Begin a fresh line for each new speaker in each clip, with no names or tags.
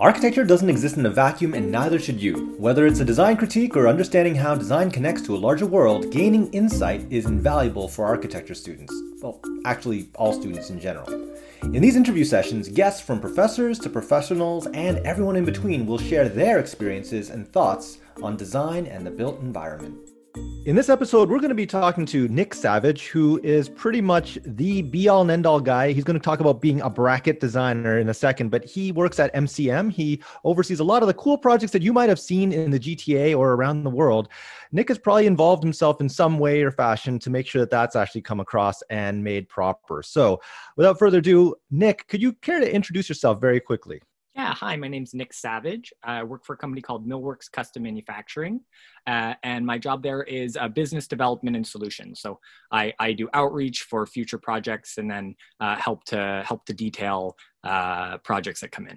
Architecture doesn't exist in a vacuum and neither should you. Whether it's a design critique or understanding how design connects to a larger world, gaining insight is invaluable for architecture students. Well, actually, all students in general. In these interview sessions, guests from professors to professionals and everyone in between will share their experiences and thoughts on design and the built environment. In this episode, we're going to be talking to Nick Savage, who is pretty much the be all and end all guy. He's going to talk about being a bracket designer in a second, but he works at MCM. He oversees a lot of the cool projects that you might have seen in the GTA or around the world. Nick has probably involved himself in some way or fashion to make sure that that's actually come across and made proper. So, without further ado, Nick, could you care to introduce yourself very quickly?
Yeah, hi, my name's Nick Savage. I work for a company called Millworks Custom Manufacturing, uh, and my job there is uh, business development and solutions. So I, I do outreach for future projects and then uh, help to help to detail uh, projects that come in.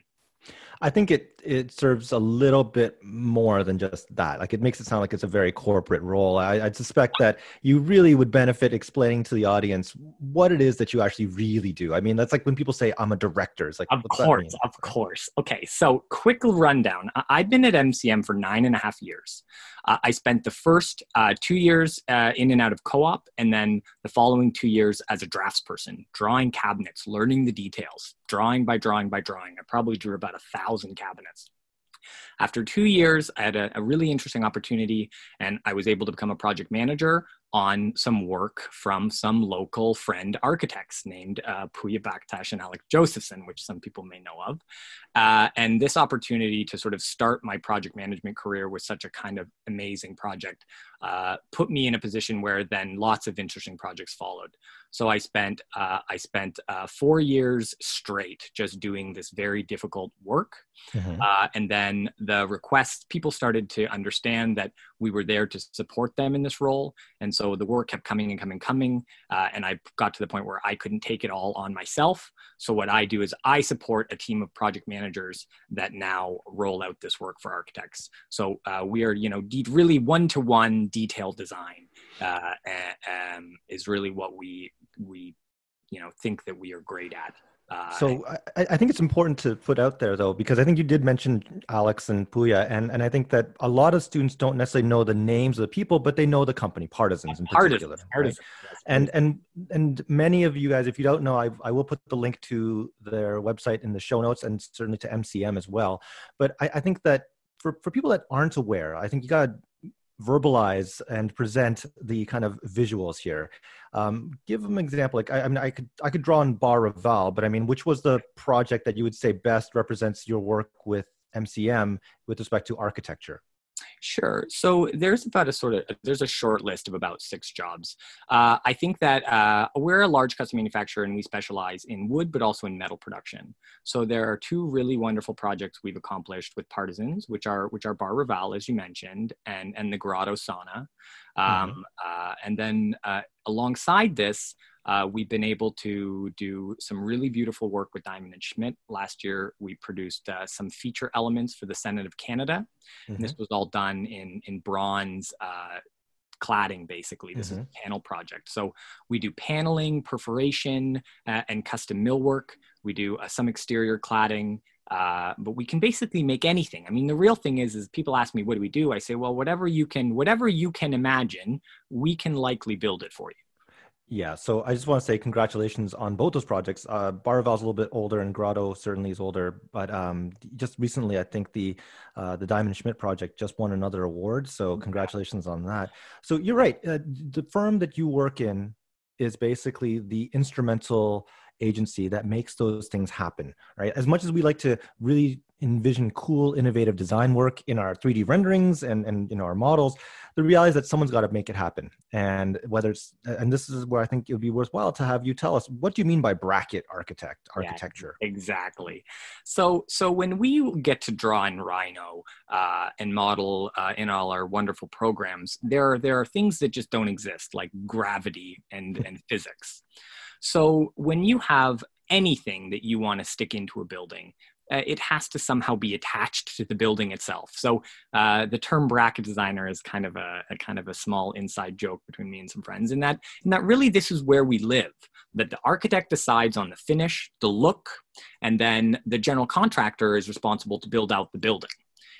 I think it it serves a little bit more than just that. Like it makes it sound like it's a very corporate role. I, I suspect that you really would benefit explaining to the audience what it is that you actually really do. I mean, that's like when people say I'm a director. It's like
of course, of course. Okay, so quick rundown. I've been at MCM for nine and a half years. Uh, I spent the first uh, two years uh, in and out of co-op, and then the following two years as a draftsperson, drawing cabinets, learning the details, drawing by drawing by drawing. I probably drew about a thousand cabinets. After two years, I had a, a, really interesting opportunity and I was able to become a project manager on some work from some local friend architects named uh, Pooya Baktash and Alex Josephson, which some people may know of. Uh, and this opportunity to sort of start my project management career with such a kind of amazing project uh, put me in a position where then lots of interesting projects followed. So I spent uh, I spent uh, four years straight just doing this very difficult work, mm-hmm. Uh, and then the requests people started to understand that we were there to support them in this role, and so the work kept coming and coming and coming, uh, and I got to the point where I couldn't take it all on myself. So what I do is I support a team of project managers that now roll out this work for architects. So uh, we are you know really one to one detailed design uh, um, is really what we we you know think that we are great at.
Uh, so I, I, think it's important to put out there though, because I think you did mention Alex and Pooya, and, and I think that a lot of students don't necessarily know the names of the people, but they know the company, Partisans in particular. Partisans, right? And and and many of you guys, if you don't know, I, I will put the link to their website in the show notes and certainly to MCM as well. But I, I think that for, for people that aren't aware, I think you got to verbalize and present the kind of visuals here. Um, give them an example. Like I, I, mean, I could I could draw on Bar Raval, but I mean, which was the project that you would say best represents your work with MCM with respect to architecture?
Sure. So there's about a sort of there's a short list of about six jobs. Uh, I think that uh, we're a large custom manufacturer and we specialize in wood, but also in metal production. So there are two really wonderful projects we've accomplished with Partisans, which are which are Bar Raval, as you mentioned, and and the Grotto Sauna. Mm-hmm. Um, mm-hmm. uh, and then uh, alongside this, uh, we've been able to do some really beautiful work with Diamond and Schmidt. Last year, we produced uh, some feature elements for the Senate of Canada. Mm-hmm. And this mm-hmm. was all done in, in bronze uh, cladding, basically. This mm-hmm. is a panel project. So we do paneling, perforation, uh, and custom millwork. We do uh, some exterior cladding. Uh, but we can basically make anything. I mean, the real thing is, is people ask me, what do we do? I say, well, whatever you can, whatever you can imagine, we can likely build it for you.
Yeah, so I just want to say congratulations on both those projects. Uh, Bar Raval's a little bit older, and Grotto certainly is older. But um, just recently, I think the uh, the Diamond Schmidt project just won another award. So congratulations on that. So you're right. Uh, the firm that you work in is basically the instrumental agency that makes those things happen. Right. As much as we like to really envision cool, innovative design work in our 3D renderings and, and you know our models. The reality is that someone's got to make it happen. And whether it's and this is where I think it would be worthwhile to have you tell us what do you mean by bracket architect architecture?
Yeah, exactly. So so when we get to draw in Rhino uh, and model uh, in all our wonderful programs, there are there are things that just don't exist like gravity and and physics. So when you have anything that you want to stick into a building, uh, it has to somehow be attached to the building itself. So uh, the term bracket designer is kind of a, a, kind of a small inside joke between me and some friends. And that and that really this is where we live. That the architect decides on the finish, the look, and then the general contractor is responsible to build out the building.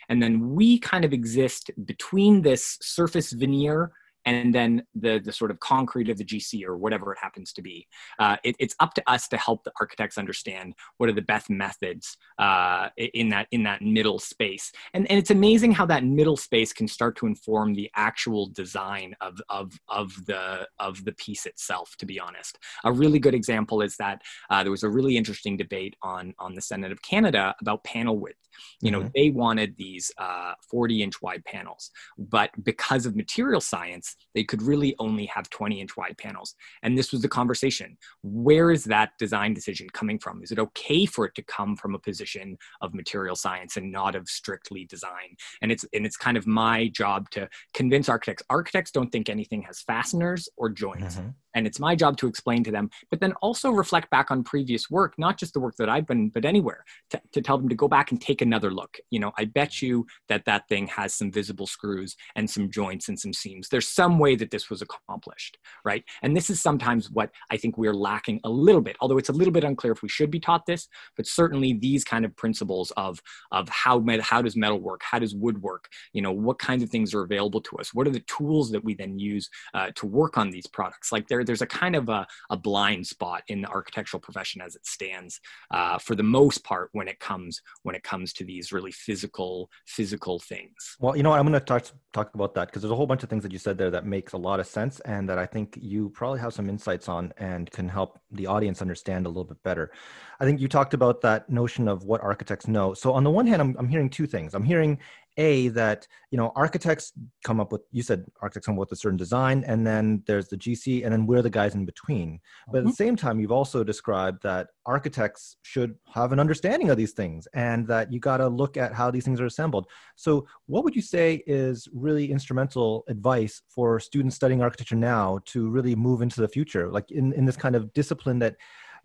And then we kind of exist between this surface veneer and then the the sort of concrete of the GC or whatever it happens to be. Uh, it, it's up to us to help the architects understand what are the best methods uh, in that in that middle space. And and it's amazing how that middle space can start to inform the actual design of of of the of the piece itself. To be honest, a really good example is that uh, there was a really interesting debate on on the Senate of Canada about panel width. You know, mm-hmm. they wanted these uh, 40 inch wide panels, but because of material science they could really only have 20 inch wide panels. And this was the conversation. Where is that design decision coming from? Is it okay for it to come from a position of material science and not of strictly design? And it's and it's kind of my job to convince architects. Architects don't think anything has fasteners or joints. Mm-hmm and it's my job to explain to them but then also reflect back on previous work not just the work that i've been but anywhere to, to tell them to go back and take another look. You know i bet you that that thing has some visible screws and some joints and some seams. There's some way that this was accomplished right? And this is sometimes what i think we're lacking a little bit although it's a little bit unclear if we should be taught this but certainly these kind of principles of of how how does metal work? How does wood work? You know what kinds of things are available to us? What are the tools that we then use uh, to work on these products? Like there, there's a kind of a, a blind spot in the architectural profession as it stands uh, for the most part when it comes when it comes to these really physical physical things.
Well, you know, what, I'm going to talk talk about that because there's a whole bunch of things that you said there that makes a lot of sense and that I think you probably have some insights on and can help the audience understand a little bit better. I think you talked about that notion of what architects know. So on the one hand, I'm, I'm hearing two things. I'm hearing a that you know architects come up with you said architects come up with a certain design and then there's the gc and then we're the guys in between but mm-hmm. at the same time you've also described that architects should have an understanding of these things and that you got to look at how these things are assembled so what would you say is really instrumental advice for students studying architecture now to really move into the future like in, in this kind of discipline that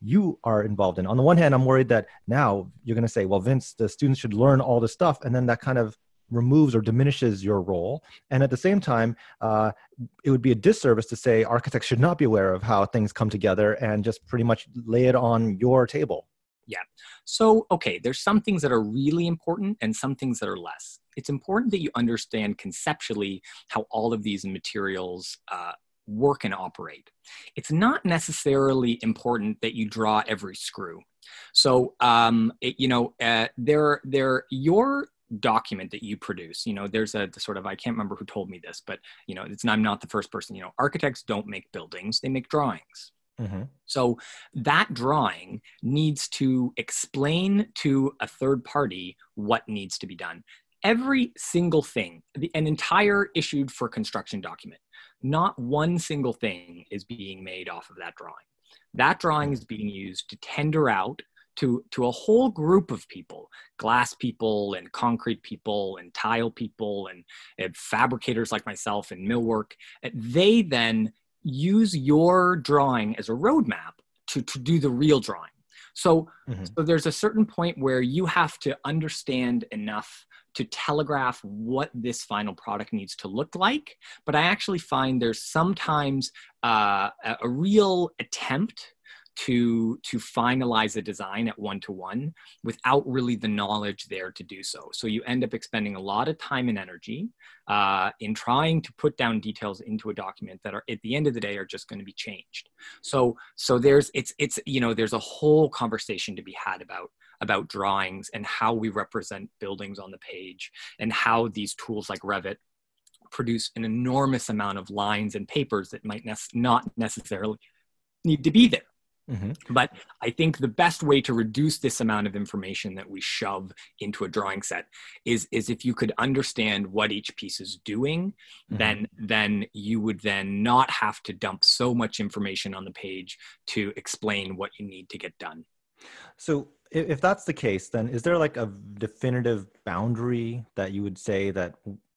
you are involved in. On the one hand, I'm worried that now you're going to say, well, Vince, the students should learn all this stuff. And then that kind of removes or diminishes your role. And at the same time, uh, it would be a disservice to say architects should not be aware of how things come together and just pretty much lay it on your table.
Yeah. So, okay, there's some things that are really important and some things that are less. It's important that you understand conceptually how all of these materials uh, work and operate. It's not necessarily important that you draw every screw. So, um, it, you know, uh, there, there, your document that you produce you know there's a sort of i can't remember who told me this but you know it's i'm not the first person you know architects don't make buildings they make drawings. Mm-hmm. so that drawing needs to explain to a third party what needs to be done. Every single thing the, an entire issued for construction document not one single thing is being made off of that drawing. That drawing is being used to tender out to, to a whole group of people glass people and concrete people and tile people and, and fabricators like myself and millwork. They then use your drawing as a roadmap to, to do the real drawing. So, mm-hmm. so there's a certain point where you have to understand enough to telegraph what this final product needs to look like. But I actually find there's sometimes uh, a, a real attempt to to finalize a design at one to one without really the knowledge there to do so. So you end up expending a lot of time and energy uh, in trying to put down details into a document that are at the end of the day are just going to be changed. So so there's it's it's you know there's a whole conversation to be had about about drawings and how we represent buildings on the page and how these tools like revit produce an enormous amount of lines and papers that might ne- not necessarily need to be there Mm-hmm. But I think the best way to reduce this amount of information that we shove into a drawing set is is if you could understand what each piece is doing, mm-hmm. then then you would then not have to dump so much information on the page to explain what you need to get done.
So if that's the case, then is there like a definitive boundary that you would say that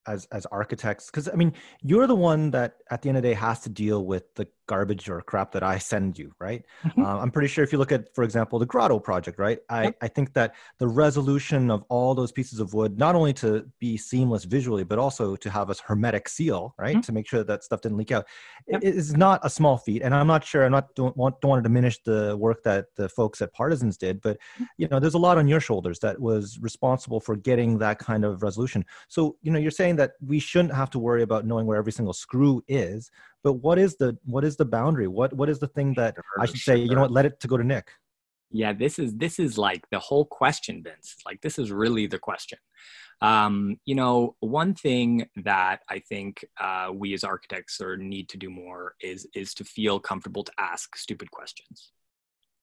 as as architects because i mean you're the one that at the end of the day has to deal with the garbage or crap that I send you, right? Mm-hmm. Uh, I'm pretty sure if you look at, for example, the Grotto project, right? I, yep. I think that the resolution of all those pieces of wood, not only to be seamless visually, but also to have a hermetic seal, right, mm-hmm. to make sure that, that stuff didn't leak out, yep. it is not a small feat. And I'm not sure, I'm not don't want don't want to diminish the work that the folks at Partisans did, but mm-hmm. you know, there's a lot on your shoulders that was responsible for getting that kind of resolution. So you know, you're saying that we shouldn't have to worry about knowing where every single screw is but what is the what is the boundary? What what is the thing that i should say you know what let it to go to nick?
Yeah this is this is like the whole question vince. Like this is really the question. Um, you know one thing that i think uh, we as architects or need to do more is is to feel comfortable to ask stupid questions.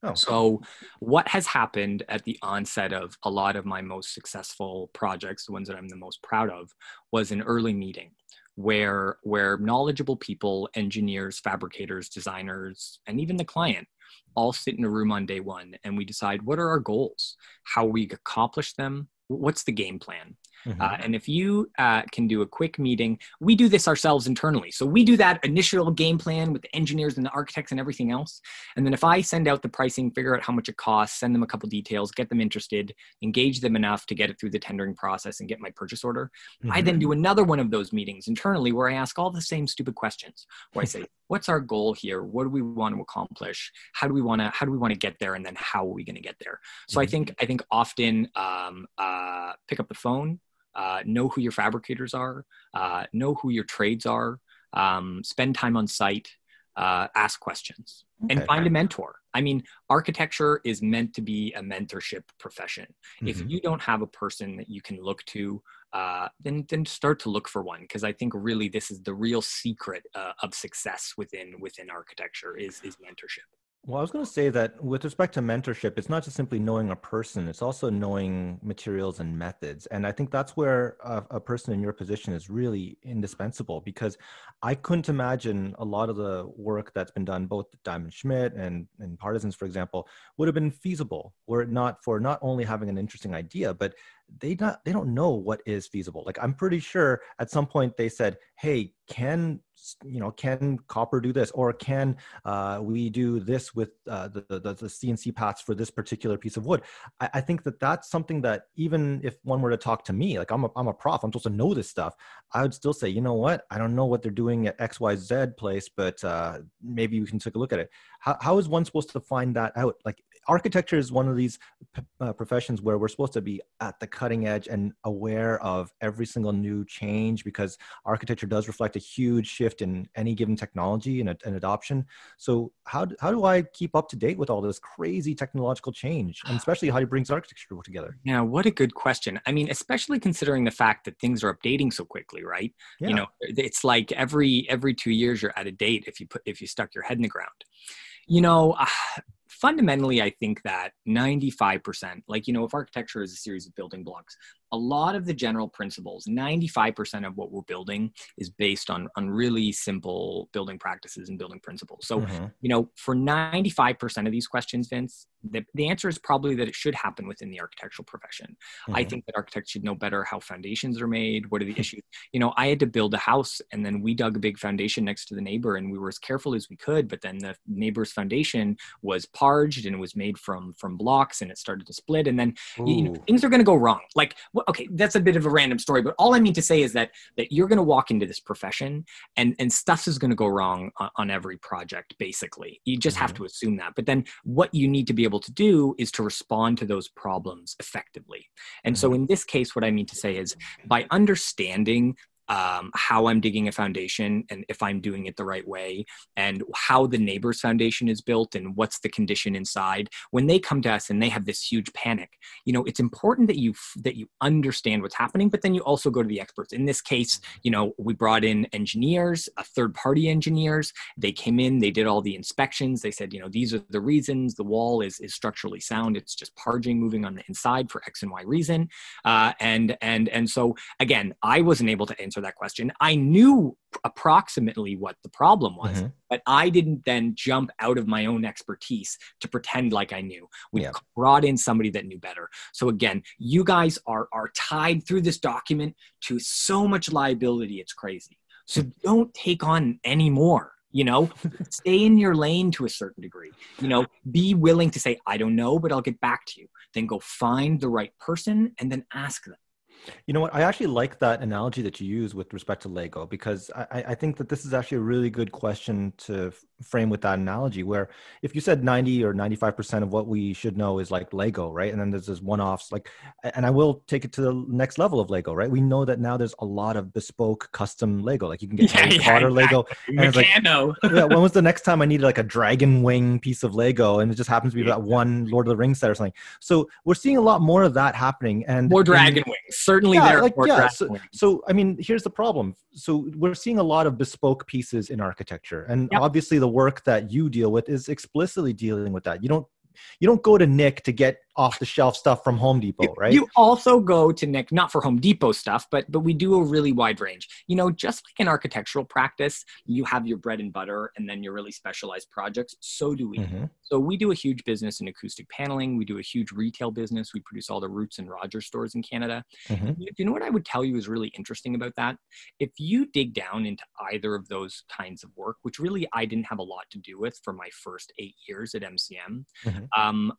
Oh. So, what has happened at the onset of a lot of my most successful projects, the ones that I'm the most proud of, was an early meeting where where knowledgeable people engineers fabricators designers and even the client all sit in a room on day one and we decide what are our goals how we accomplish them what's the game plan Mm-hmm. Uh, and if you uh, can do a quick meeting, we do this ourselves internally. So we do that initial game plan with the engineers and the architects and everything else. And then if I send out the pricing, figure out how much it costs, send them a couple details, get them interested, engage them enough to get it through the tendering process and get my purchase order, mm-hmm. I then mm-hmm. do another one of those meetings internally where I ask all the same stupid questions. Where I say, what's our goal here? What do we want to accomplish? How do we want to how do we want to get there? And then how are we going to get there? So mm-hmm. I think I think often um, uh, pick up the phone uh, know who your fabricators are, uh, know who your trades are, um, spend time on site, uh, ask questions, okay. and find a mentor. I mean, architecture is meant to be a mentorship profession. Mm-hmm. If you don't have a person that you can look to, uh, then then start to look for one because I think really this is the real secret uh, of success within within architecture is is mentorship.
Well, I was going to say that with respect to mentorship, it's not just simply knowing a person, it's also knowing materials and methods. And I think that's where a, a, person in your position is really indispensable because I couldn't imagine a lot of the work that's been done, both Diamond Schmidt and, and Partisans, for example, would have been feasible were it not for not only having an interesting idea, but they not they don't know what is feasible. Like i'm pretty sure at some point they said hey can you know can copper do this? Or can uh, we do this with uh, the, the, the cnc paths for this particular piece of wood? I, I, think that that's something that even if one were to talk to me like i'm a, I'm a prof i'm supposed to know this stuff i would still say you know what? I don't know what they're doing at xyz place but uh, maybe we can take a look at it. How, how is one supposed to find that out? Like architecture is one of these uh, professions where we're supposed to be at the cutting edge and aware of every single new change because architecture does reflect a huge shift in any given technology and, and adoption. So how, how do I keep up to date with all this crazy technological change and especially how it brings architecture together?
Yeah, what a good question. I mean, especially considering the fact that things are updating so quickly, right? Yeah. You know, it's like every every 2 years you're at a date if you put if you stuck your head in the ground. You know, uh, fundamentally, I think that 95%, like, you know, if architecture is a series of building blocks, a lot of the general principles 95% of what we're building is based on on really simple building practices and building principles. So mm-hmm. you know for 95% of these questions vince the, the answer is probably that it should happen within the architectural profession. Mm-hmm. i think that architects should know better how foundations are made what are the issues. You know i had to build a house and then we dug a big foundation next to the neighbor and we were as careful as we could but then the neighbor's foundation was parged and it was made from from blocks and it started to split and then you know, things are going to go wrong. Like okay, that's a bit of a random story, but all I mean to say is that that you're going to walk into this profession and and stuff is going to go wrong on, on, every project. Basically, you just mm-hmm. have to assume that. But then what you need to be able to do is to respond to those problems effectively. And mm-hmm. so in this case, what I mean to say is by understanding um, how I'm digging a foundation and if I'm doing it the right way, and how the neighbor's foundation is built and what's the condition inside. When they come to us and they have this huge panic, you know, it's important that you that you understand what's happening, but then you also go to the experts. In this case, you know, we brought in engineers, a third party engineers. They came in, they did all the inspections. They said, you know, these are the reasons the wall is is structurally sound. It's just parging moving on the inside for X and Y reason. Uh, and and and so again, I wasn't able to answer answer that question. I knew approximately what the problem was, mm-hmm. but I didn't then jump out of my own expertise to pretend like I knew. We yeah. brought in somebody that knew better. So again, you guys are are tied through this document to so much liability. It's crazy. So don't take on any more. you know stay in your lane to a certain degree you know be willing to say i don't know but i'll get back to you then go find the right person and then ask them
you know what? I actually like that analogy that you use with respect to Lego because I, I think that this is actually a really good question to frame with that analogy. Where if you said 90 or 95% of what we should know is like Lego, right? And then there's this one offs, like, and I will take it to the next level of Lego, right? We know that now there's a lot of bespoke custom Lego. Like you can get yeah, Harry yeah, Potter exactly. Lego.
And Meccano.
Like, yeah, when was the next time I needed like a dragon wing piece of Lego? And it just happens to be yeah. that one Lord of the Rings set or something. So we're seeing a lot more of that happening. And
more dragon and, wings certainly
yeah,
there
like, yeah, so, so, i mean here's the problem. So we're seeing a lot of bespoke pieces in architecture and yep. obviously the work that you deal with is explicitly dealing with that. You don't you don't go to Nick to get off the shelf stuff from Home Depot, right?
You also go to Nick not for Home Depot stuff, but but we do a really wide range. You know, just like in architectural practice, you have your bread and butter and then your really specialized projects. So do we. Mm-hmm. So we do a huge business in acoustic paneling. We do a huge retail business. We produce all the Roots and Rogers stores in Canada. Mm-hmm. You, you know what I would tell you is really interesting about that? If you dig down into either of those kinds of work, which really I didn't have a lot to do with for my first eight years at MCM, mm-hmm. um,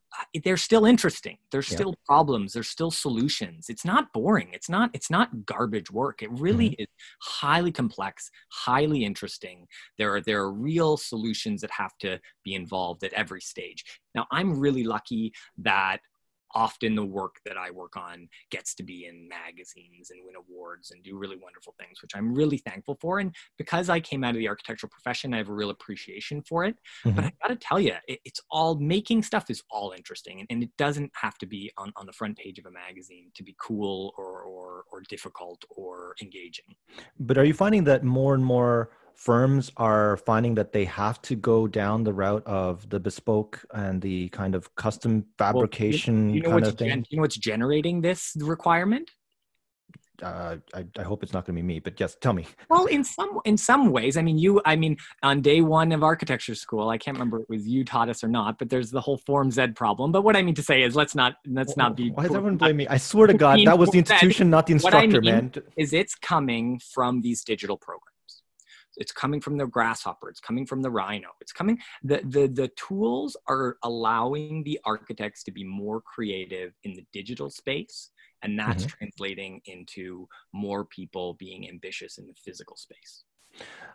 they're still interesting interesting. There's yeah. still problems. There's still solutions. It's not boring. It's not it's not garbage work. It really mm-hmm. is highly complex highly interesting. There are there are real solutions that have to be involved at every stage. Now i'm really lucky that often the work that I work on gets to be in magazines and win awards and do really wonderful things, which I'm really thankful for. And because I came out of the architectural profession, I have a real appreciation for it. Mm-hmm. But I got to tell you, it, it's all making stuff is all interesting, and, and, it doesn't have to be on, on the front page of a magazine to be cool or, or or difficult or engaging.
But are you finding that more and more firms are finding that they have to go down the route of the bespoke and the kind of custom fabrication well, you know kind of thing.
Gen- you know what's generating this requirement?
Uh, I, I, hope it's not going to be me, but yes, tell me.
Well, in some in some ways, I mean, you, I mean, on day one of architecture school, I can't remember it was you taught us or not, but there's the whole Form Z problem. But what I mean to say is, let's not let's not be.
Why does everyone blame me? I swear to God, that was the institution, not the instructor, I mean man.
Is it's coming from these digital programs it's coming from the grasshopper it's coming from the rhino it's coming the the the tools are allowing the architects to be more creative in the digital space and that's mm-hmm. translating into more people being ambitious in the physical space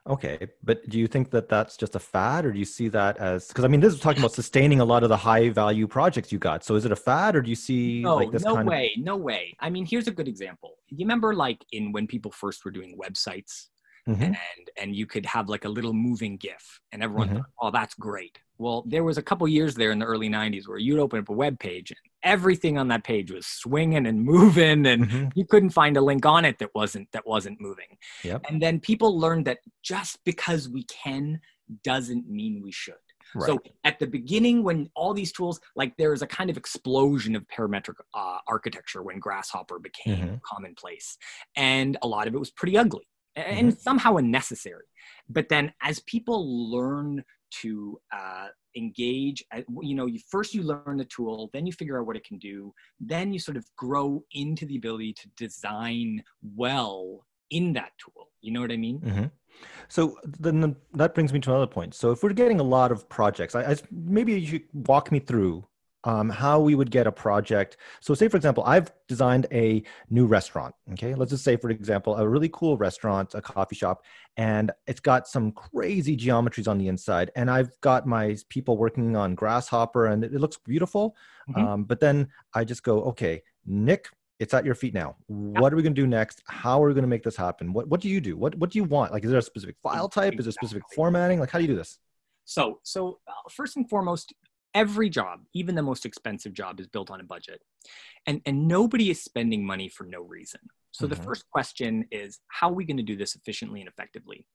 Okay, but do you think that that's just a fad, or do you see that as because I mean, this is talking about sustaining a lot of the high value projects you got. So is it a fad, or do you see
no,
like this
no
kind
way, of... no way. I mean, here's a good example. You remember, like in when people first were doing websites, mm-hmm. and and you could have like a little moving gif and everyone mm-hmm. thought, oh that's great well there was a couple years there in the early 90s where you'd open up a web page and everything on that page was swinging and moving and mm-hmm. you couldn't find a link on it that wasn't that wasn't moving yep. and then people learned that just because we can doesn't mean we should Right. So at the beginning, when all these tools, like there was a kind of explosion of parametric uh, architecture when Grasshopper became mm-hmm. commonplace, and a lot of it was pretty ugly and mm-hmm. somehow unnecessary. But then as people learn to uh, engage, uh, you know, you first you learn the tool, then you figure out what it can do, then you sort of grow into the ability to design well in that tool. You know what I mean?
Mm-hmm. So then that brings me to another point. So if we're getting a lot of projects, I, I maybe you should walk me through um, how we would get a project. So, say for example, I've designed a new restaurant. Okay, let's just say for example, a really cool restaurant, a coffee shop, and it's got some crazy geometries on the inside. And I've got my people working on Grasshopper, and it, it looks beautiful. Mm-hmm. Um, but then I just go, okay, Nick, it's at your feet now. What are we going to do next? How are we going to make this happen? What What do you do? What What do you want? Like, is there a specific file type? Is there specific formatting? Like, how do you do this?
So, so uh, first and foremost, every job, even the most expensive job, is built on a budget. And, and nobody is spending money for no reason. So mm-hmm. the first question is, how are we going to do this efficiently and effectively?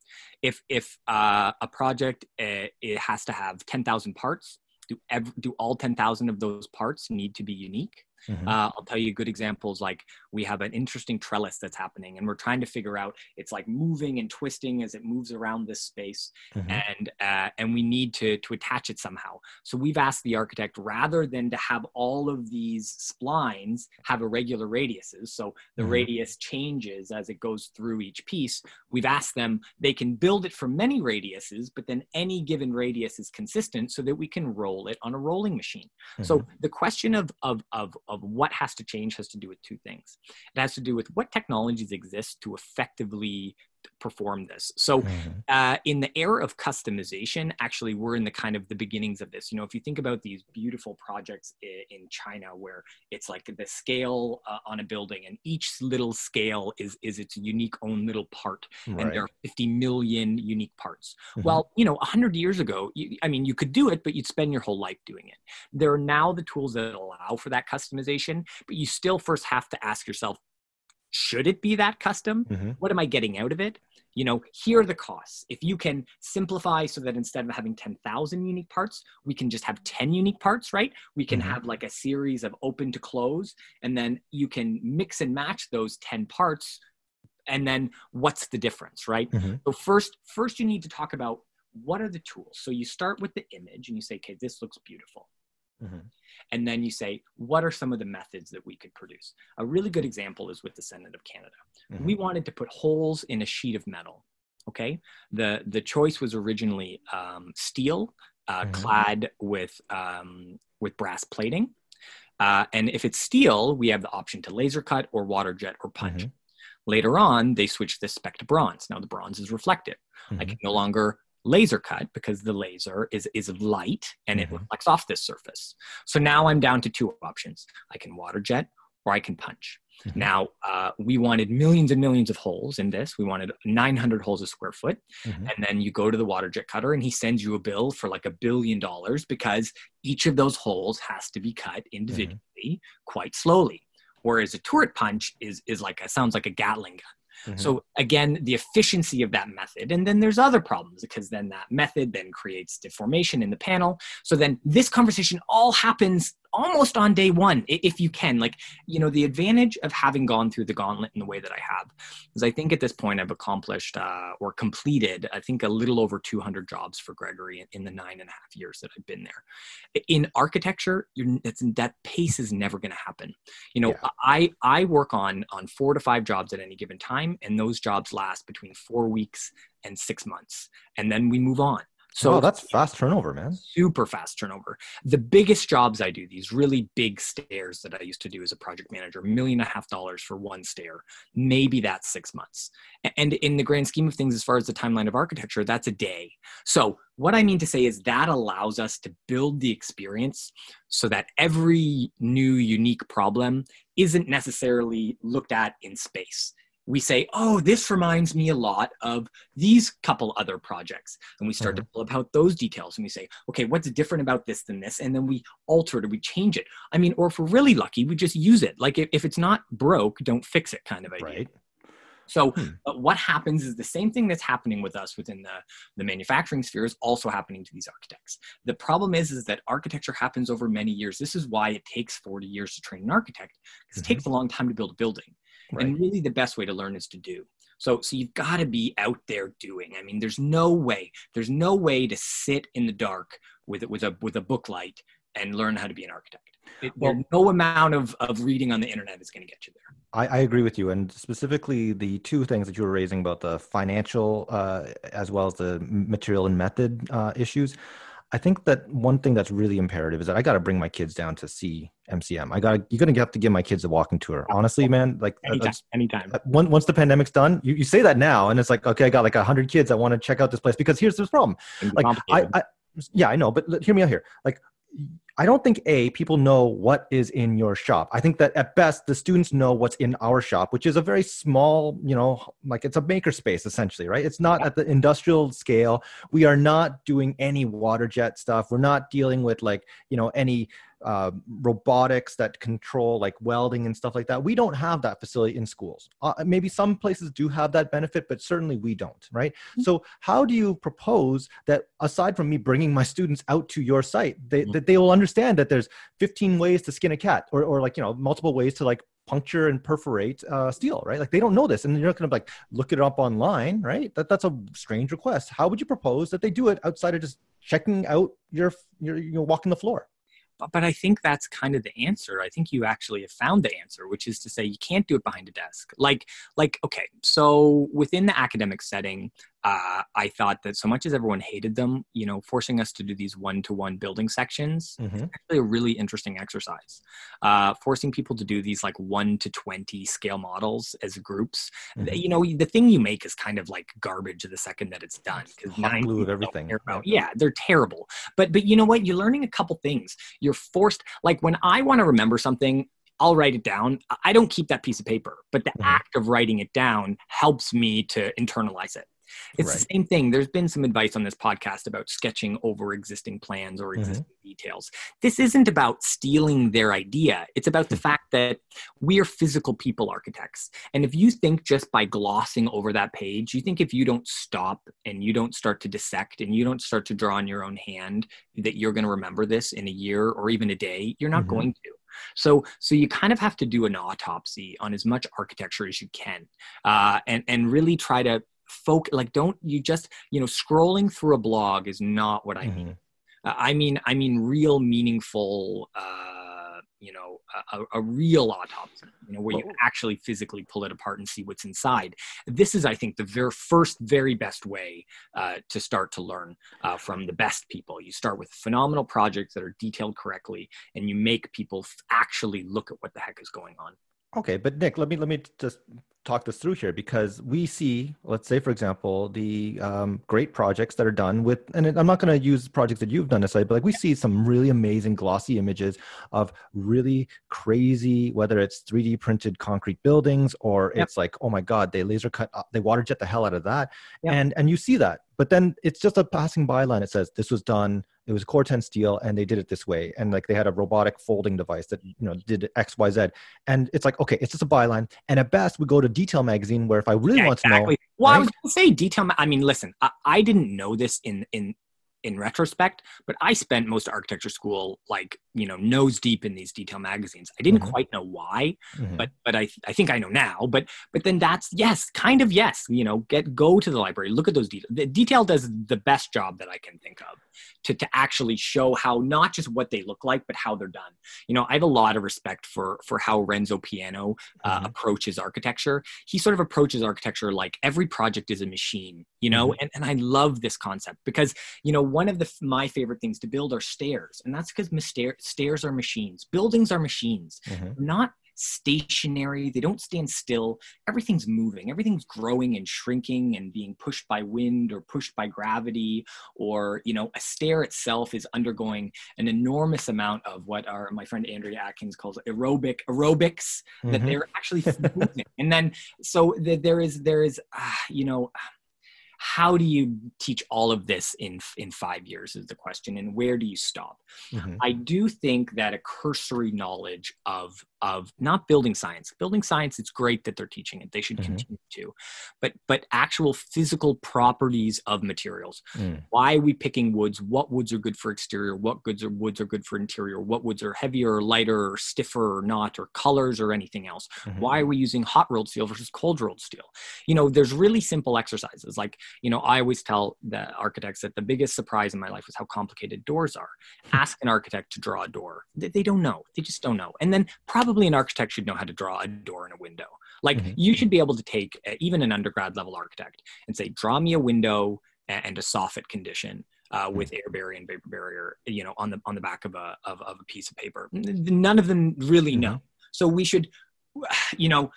If, if uh, a project uh, it has to have 10,000 parts, do, ev- do all 10,000 of those parts need to be unique? Mm-hmm. Uh, I'll tell you good examples like we have an interesting trellis that's happening, and we're trying to figure out it's like moving and twisting as it moves around this space, mm-hmm. and uh, and we need to to attach it somehow. So we've asked the architect rather than to have all of these splines have irregular radiuses, so the mm-hmm. radius changes as it goes through each piece. We've asked them they can build it for many radiuses, but then any given radius is consistent, so that we can roll it on a rolling machine. So mm-hmm. the question of of of of what has to change has to do with two things. It has to do with what technologies exist to effectively perform this. So, mm-hmm. uh, in the era of customization, actually, we're in the kind of the beginnings of this. You know, if you think about these beautiful projects in China, where it's like the scale uh, on a building, and each little scale is is its unique own little part, right. and there are 50 million unique parts. Mm-hmm. Well, you know, 100 years ago, you, I mean, you could do it, but you'd spend your whole life doing it. There are now the tools that allow for that customization, but you still first have to ask yourself, should it be that custom? Mm-hmm. what am i getting out of it? You know here are the costs. If you can simplify so that instead of having 10,000 unique parts we can just have 10 unique parts right? We can mm-hmm. have like a series of open to close and then you can mix and match those 10 parts and then what's the difference right? Mm-hmm. so first first you need to talk about what are the tools. So you start with the image and you say okay this looks beautiful Mm-hmm. And then you say, what are some of the methods that we could produce? A really good example is with the Senate of Canada. Mm-hmm. We wanted to put holes in a sheet of metal. Okay. The, the choice was originally um, steel uh, mm-hmm. clad with, um, with brass plating. Uh, and if it's steel, we have the option to laser cut or water jet or punch. Mm-hmm. Later on, they switched this spec to bronze. Now the bronze is reflective. I can mm-hmm. no longer laser cut because the laser is, is light and mm-hmm. it reflects off this surface. So now I'm down to two options. I can water jet or I can punch. Mm-hmm. Now, uh, we wanted millions and millions of holes in this. We wanted 900 holes a square foot. Mm-hmm. And then you go to the water jet cutter and he sends you a bill for like a billion dollars because each of those holes has to be cut individually mm-hmm. quite slowly. Whereas a turret punch is, is like a, sounds like a Gatling gun. Mm-hmm. So again, the efficiency of that method. And then there's other problems because then that method then creates deformation in the panel. So then this conversation all happens almost on day one if you can like you know the advantage of having gone through the gauntlet in the way that i have is i think at this point i've accomplished uh, or completed i think a little over 200 jobs for gregory in, the nine and a half years that i've been there. In architecture that pace is never going to happen. You know yeah. i i work on on four to five jobs at any given time and those jobs last between four weeks and six months and then we move on
so oh, that's fast turnover, man.
Super fast turnover. The biggest jobs I do, these really big stairs that I used to do as a project manager, million and a half dollars for one stair. Maybe that's six months. And in the grand scheme of things, as far as the timeline of architecture, that's a day. So what I mean to say is that allows us to build the experience so that every new unique problem isn't necessarily looked at in space we say, oh, this reminds me a lot of these couple other projects. And we start mm-hmm. to pull about those details and we say, okay, what's different about this than this? And then we alter it or we change it. I mean, or if we're really lucky, we just use it. Like if, if it's not broke, don't fix it kind of idea. Right. So hmm. what happens is the same thing that's happening with us within the, the manufacturing sphere is also happening to these architects. The problem is, is that architecture happens over many years. This is why it takes 40 years to train an architect because mm-hmm. it takes a long time to build a building. Right. And really the best way to learn is to do. So, so you've got to be out there doing. I mean, there's no way, there's no way to sit in the dark with with a with a book light and learn how to be an architect. It, well, no amount of, of reading on the internet is going to get you there.
I, I, agree with you, and specifically the two things that you were raising about the financial uh, as well as the material and method uh, issues. I think that one thing that's really imperative is that I got to bring my kids down to see MCM. I got you're gonna have to give my kids a walking tour. Honestly, man, like
anytime. anytime.
Uh, once the pandemic's done, you, you say that now, and it's like okay, I got like hundred kids that want to check out this place because here's this problem. Like I, I, yeah, I know, but hear me out here. Like I don't think a people know what is in your shop. I think that at best the students know what's in our shop, which is a very small, you know, like it's a maker space essentially, right? It's not at the industrial scale. We are not doing any water jet stuff. We're not dealing with like, you know, any uh, robotics that control like welding and stuff like that. We don't have that facility in schools. Uh, maybe some places do have that benefit, but certainly we don't, right? Mm-hmm. So how do you propose that aside from me bringing my students out to your site, they, mm-hmm. that they will understand that there's 15 ways to skin a cat or, or like, you know, multiple ways to like puncture and perforate uh, steel, right? Like they don't know this, and you're not going to like look it up online, right? That that's a strange request. How would you propose that they do it outside of just checking out your your you know walking the floor?
But, I think that's kind of the answer. I think you actually have found the answer, which is to say you can't do it behind a desk. Like, like okay, so within the academic setting, uh, I thought that so much as everyone hated them, you know, forcing us to do these one-to-one building sections, mm-hmm. actually a really interesting exercise. Uh, forcing people to do these like one to twenty scale models as groups. Mm-hmm. You know, the thing you make is kind of like garbage the second that it's done
because nine glue of everything.
Yeah. yeah, they're terrible. But but you know what? You're learning a couple things. You're forced. Like when I want to remember something, I'll write it down. I don't keep that piece of paper, but the mm-hmm. act of writing it down helps me to internalize it. It's right. the same thing. There's been some advice on this podcast about sketching over existing plans or mm-hmm. existing mm-hmm. details. This isn't about stealing their idea. It's about the mm-hmm. fact that we are physical people architects. And if you think just by glossing over that page, you think if you don't stop and you don't start to dissect and you don't start to draw in your own hand that you're going to remember this in a year or even a day, you're not mm-hmm. going to. So, so you kind of have to do an autopsy on as much architecture as you can, uh, and and really try to folk like don't you just you know scrolling through a blog is not what i mm-hmm. mean uh, i mean i mean real meaningful uh you know a, a real autopsy you know where you actually physically pull it apart and see what's inside. This is i think the very first very best way uh, to start to learn uh, from the best people. You start with phenomenal projects that are detailed correctly and you make people actually look at what the heck is going on.
Okay but nick let me let me just talk this through here because we see, let's say, for example, the um, great projects that are done with, and I'm not going to use projects that you've done necessarily, but like we see some really amazing glossy images of really crazy, whether it's 3D printed concrete buildings or yep. it's like, oh my God, they laser cut, uh, they water jet the hell out of that. Yep. And, and you see that, but then it's just a passing by line. It says this was done it was Corten steel and they did it this way and like they had a robotic folding device that you know did x y z and it's like okay it's just a byline and at best we go to detail magazine where if i really yeah, want exactly. to know
well right? i was going to say detail i mean listen I, I didn't know this in in in retrospect, but I spent most architecture school like you know nose deep in these detail magazines. I didn't mm-hmm. quite know why, mm-hmm. but but I I think I know now. But but then that's yes, kind of yes. You know, get go to the library, look at those details. The detail does the best job that I can think of to to actually show how not just what they look like, but how they're done. You know, I have a lot of respect for for how Renzo Piano uh, mm-hmm. approaches architecture. He sort of approaches architecture like every project is a machine. You know, mm-hmm. and and I love this concept because you know one of the my favorite things to build are stairs, and that's because stairs are machines. Buildings are machines, mm-hmm. not stationary. They don't stand still. Everything's moving. Everything's growing and shrinking and being pushed by wind or pushed by gravity. Or you know, a stair itself is undergoing an enormous amount of what our my friend Andrea Atkins calls aerobic aerobics. Mm-hmm. That they're actually moving. and then so the, there is there is uh, you know how do you teach all of this in in five years is the question and where do you stop mm-hmm. i do think that a cursory knowledge of of not building science. Building science it's great that they're teaching it. They should mm-hmm. continue to. But but actual physical properties of materials. Mm. why are we picking woods? What woods are good for exterior? What goods are woods are good for interior? What woods are heavier or lighter or stiffer or not or colors or anything else? Mm-hmm. why are we using hot rolled steel versus cold rolled steel? You know there's really simple exercises. Like you know i always tell the architects that the biggest surprise in my life was how complicated doors are. Ask an architect to draw a door. They, they don't know. They just don't know. And then probably probably an architect should know how to draw a door and a window. Like mm-hmm. you should be able to take uh, even an undergrad level architect and say, draw me a window and a soffit condition. Uh, with air barrier and vapor barrier, you know, on the on the back of a of, of a piece of paper. None of them really mm-hmm. know. So we should, you know,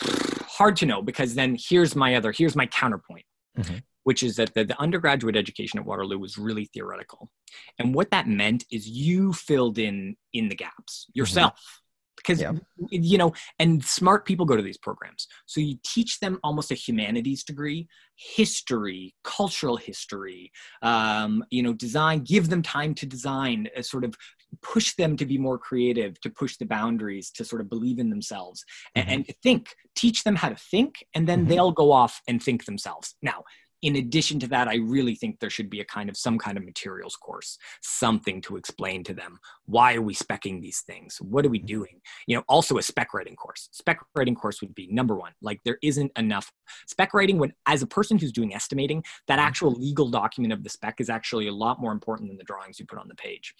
hard to know because then here's my other here's my counterpoint. Mm-hmm which is that the, the, undergraduate education at Waterloo was really theoretical. And what that meant is you filled in in the gaps mm-hmm. yourself. Mm-hmm because yeah. you know and smart people go to these programs so you teach them almost a humanities degree history cultural history um, you know design give them time to design a sort of push them to be more creative to push the boundaries to sort of believe in themselves and,
Mhm.
and to think teach them how to think and then
Mhm.
they'll go off and think themselves now in addition to that i really think there should be a kind of some kind of materials course something to explain to them why are we specking these things? What are we doing? You know also a spec writing course. Spec writing course would be number one like there isn't enough spec writing when as a person who's doing estimating that
Mhm.
actual legal document of the spec is actually a lot more important than the drawings you put on the page.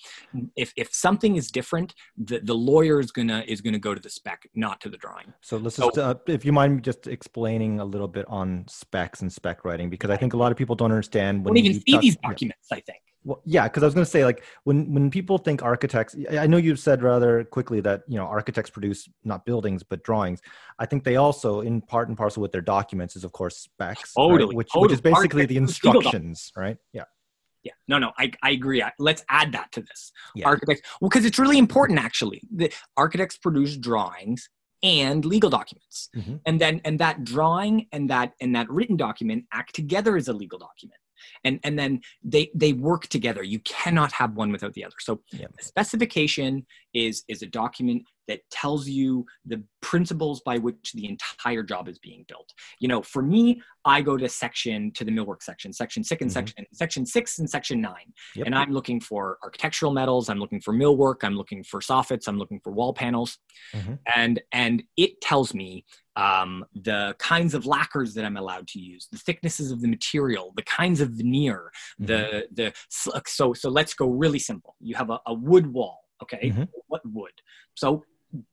If if something is different the, the lawyer is gonna is gonna go to the spec not to the drawing.
So let's
So-
just, uh, if you mind just explaining a little bit on specs and spec writing, because I think a lot of people don't understand when
don't even
you
see
talk-
these
yeah.
documents i think
Well, yeah, because I was going to say, like, when when people think architects, I know you said rather quickly that you know architects produce not buildings but drawings. I think they also, in part and parcel with their documents, is of course specs, right?
Totally,
which which is basically the
Architects legal
instructions, right? Yeah,
Yeah, no, no, I, I agree. I, let's add that to this.
Yeah.
Architects, well, because it's really important actually. The architects produce drawings and legal documents,
Mhm.
and then and that drawing and that and that written document act together as a legal document, and and then they they work together. You cannot have one without the other. So
Yeah.
specification is is a document that tells you the principles by which the entire job is being built. You know, for me, I go to section to the millwork section, section six and
Mhm.
section section six and section nine,
Yep.
and I'm looking for architectural metals. I'm looking for millwork. I'm looking for soffits. I'm looking for wall panels,
Mhm.
and and it tells me um, the kinds of lacquers that I'm allowed to use, the thicknesses of the material, the kinds of veneer,
Mm-hmm.
the the so so let's go really simple. You have a, a wood wall, okay?
Mhm.
What wood? So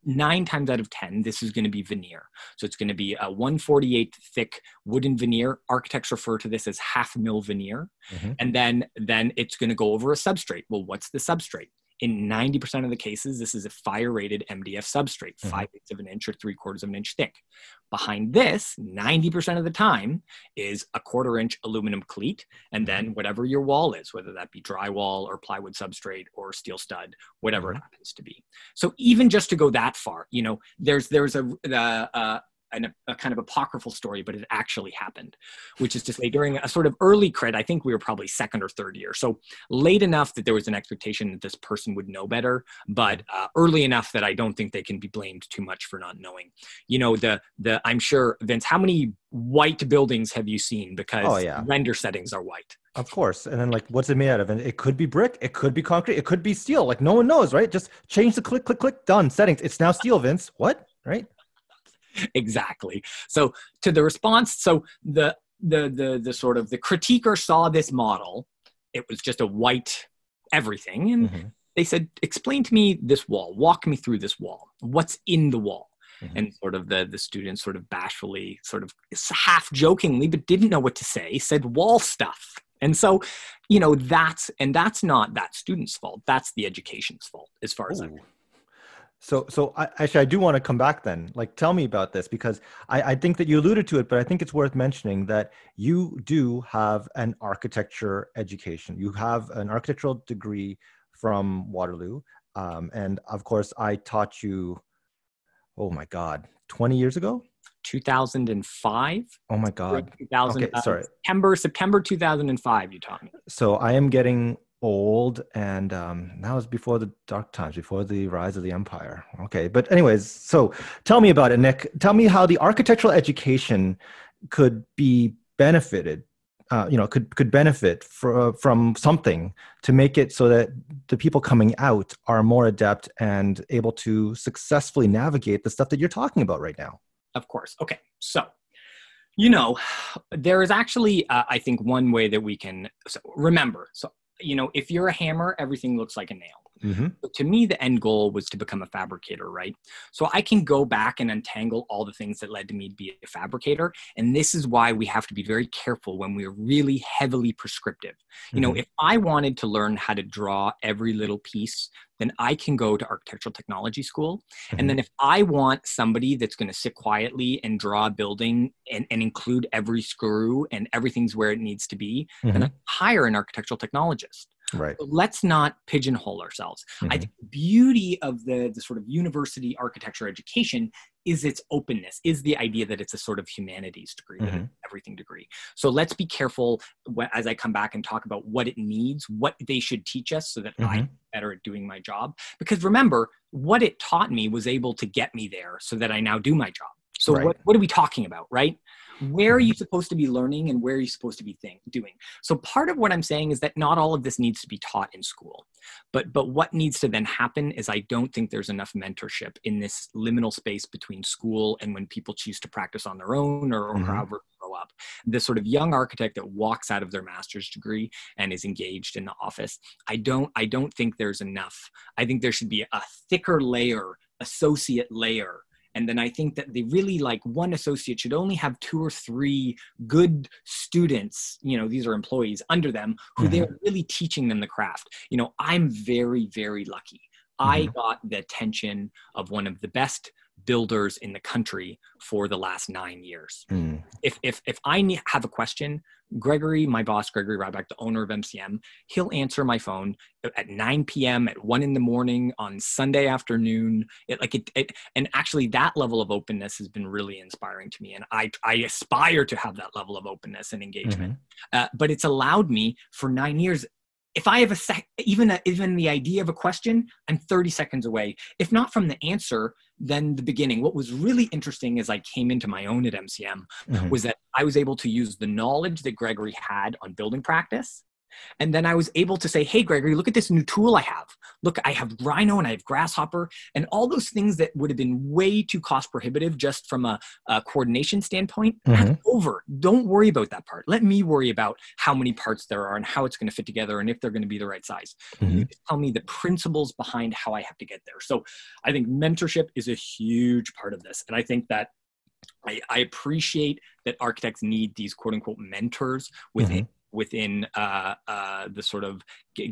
nine times out of ten, this is going to be veneer. So it's going to be a 148 thick wooden veneer. Architects refer to this as half mil veneer,
Mhm.
and then then it's going to go over a substrate. Well, what's the substrate? In 90% of the cases, this is a fire rated MDF substrate,
Mhm.
five eighths of an inch or three quarters of an inch thick. Behind this, 90% of the time, is a quarter inch aluminum cleat, and then whatever your wall is, whether that be drywall or plywood substrate or steel stud, whatever it happens to be. So even just to go that far, you know, there's there's a, uh, uh, an, a kind of apocryphal story, but it actually happened, which is to say during a sort of early crit, I think we were probably second or third year. So late enough that there was an expectation that this person would know better, but uh, early enough that I don't think they can be blamed too much for not knowing. You know, the the I'm sure Vince, how many white buildings have you seen because
Oh, yeah.
render settings are white?
Of course. And then like what's it made out of? And it could be brick, it could be concrete, it could be steel. Like no one knows, right? Just change the click, click, click, done. Settings. It's now steel, Vince. What? Right?
exactly. So to the response, so the the the the sort of the critiquer saw this model. It was just a white everything, and
Mhm.
they said, "Explain to me this wall. Walk me through this wall. What's in the wall?"
Mhm.
And sort of the the students sort of bashfully, sort of half jokingly, but didn't know what to say, said wall stuff. And so, you know, that's and that's not that student's fault. That's the education's fault, as far as I'm.
So, so I, actually, I do want to come back then. Like, tell me about this because I, I think that you alluded to it, but I think it's worth mentioning that you do have an architecture education. You have an architectural degree from Waterloo, um, and of course, I taught you. Oh my God, twenty years ago.
2005.
Oh my God.
2000,
Okay, sorry.
September September 2005. You taught me.
So I am getting old, and um, that was before the dark times, before the rise of the empire. Okay, but anyways, so tell me about it, Nick. Tell me how the architectural education could be benefited. Uh, you know, could could benefit fr- from something to make it so that the people coming out are more adept and able to successfully navigate the stuff that you're talking about right now.
Of course. Okay. So, you know, there is actually, uh, I think, one way that we can so remember. So, you know, if you're a hammer, everything looks like a nail.
Mm-hmm.
To me, the end goal was to become a fabricator, right? So I can go back and untangle all the things that led to me to be a fabricator. And this is why we have to be very careful when we're really heavily prescriptive. You know,
Mhm.
if I wanted to learn how to draw every little piece, then I can go to architectural technology school. And then if I want somebody that's going to sit quietly and draw a building and, and include every screw and everything's where it needs to be, then
Mhm.
I hire an architectural technologist.
Right.
But let's not pigeonhole ourselves. Mm-hmm. I think the beauty of the, the sort of university architecture education is its openness, is the idea that it's a sort of humanities degree, mm-hmm. everything degree. So let's be careful as I come back and talk about what it needs, what they should teach us so that mm-hmm. I'm better at doing my job. Because remember, what it taught me was able to get me there so that I now do my job. So right. what, what are we talking about, right? Where are you supposed to be learning and where are you supposed to be think, doing? So part of what i'm saying is that not all of this needs to be taught in school. But but what needs to then happen is i don't think there's enough mentorship in this liminal space between school and when people choose to practice on their own or, or mm-hmm. however grow up. This sort of young architect that walks out of their master's degree and is engaged in the office i don't i don't think there's enough. I think there should be a thicker layer associate layer and then i think that they really like one associate should only have two or three good students you know these are employees under them who mm-hmm. they're really teaching them the craft you know i'm very very lucky mm-hmm. i got the attention of one of the best builders in the country for the last nine years. Mm. If, if, if I have a question, Gregory, my boss, Gregory Ryback, the owner of MCM, he'll answer my phone at 9 p.m., at 1 in the morning, on Sunday afternoon. It, like it, it, and actually, that level of openness has been really inspiring to me. And I, I aspire to have that level of openness and engagement. Mm-hmm. Uh, but it's allowed me for nine years if I have a sec, even a, even the idea of a question, I'm 30 seconds away. If not from the answer, then the beginning. What was really interesting as I came into my own at MCM mm-hmm. was that I was able to use the knowledge that Gregory had on building practice and then I was able to say, hey, Gregory, look at this new tool I have. Look, I have Rhino and I have Grasshopper and all those things that would have been way too cost prohibitive just from a, a coordination standpoint. Mm-hmm. Over. Don't worry about that part. Let me worry about how many parts there are and how it's going to fit together and if they're going to be the right size. Mm-hmm. Tell me the principles behind how I have to get there. So I think mentorship is a huge part of this. And I think that I, I appreciate that architects need these quote unquote mentors within. Mm-hmm within uh, uh, the sort of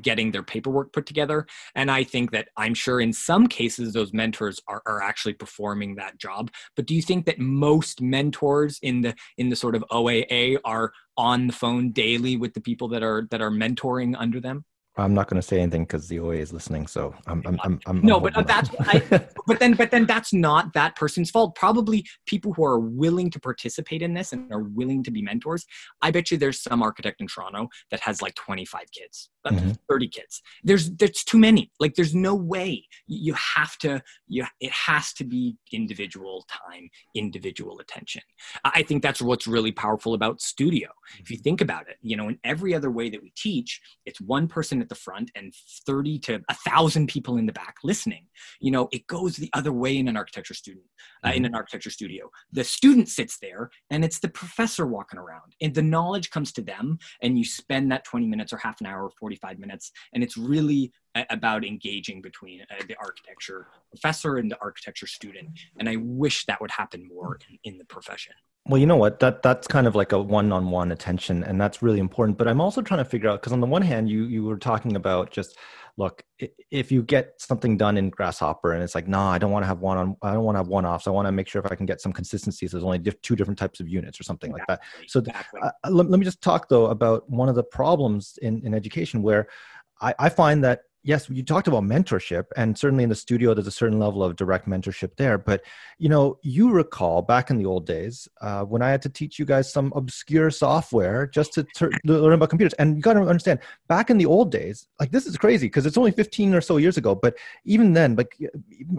getting their paperwork put together. And I think that I'm sure in some cases those mentors are, are actually performing that job. But do you think that most mentors in the in the sort of OAA are on the phone daily with the people that are that are mentoring under them?
I'm not going to say anything because the OA is listening. So I'm, I'm, I'm, I'm
no, but that's, I, but then, but then that's not that person's fault. Probably people who are willing to participate in this and are willing to be mentors. I bet you there's some architect in Toronto that has like 25 kids, mm-hmm. 30 kids. There's, there's too many. Like there's no way you have to, you, it has to be individual time, individual attention. I think that's what's really powerful about studio. If you mm-hmm. think about it, you know, in every other way that we teach, it's one person at the front and 30 to a thousand people in the back listening you know it goes the other way in an architecture student uh, in mm-hmm. an architecture studio the student sits there and it's the professor walking around and the knowledge comes to them and you spend that 20 minutes or half an hour or 45 minutes and it's really about engaging between uh, the architecture professor and the architecture student and i wish that would happen more in, in the profession
well, you know what? That that's kind of like a one-on-one attention, and that's really important. But I'm also trying to figure out because on the one hand, you you were talking about just look if you get something done in Grasshopper, and it's like, no, I don't want to have one on, I don't want to have one offs. I want to make sure if I can get some consistency. So there's only diff- two different types of units or something exactly. like that. So exactly. uh, let, let me just talk though about one of the problems in in education where I, I find that yes you talked about mentorship and certainly in the studio there's a certain level of direct mentorship there. But you know you recall back in the old days uh, when i had to teach you guys some obscure software just to ter- learn about computers. And you got to understand back in the old days like this is crazy because it's only 15 or so years ago but even then like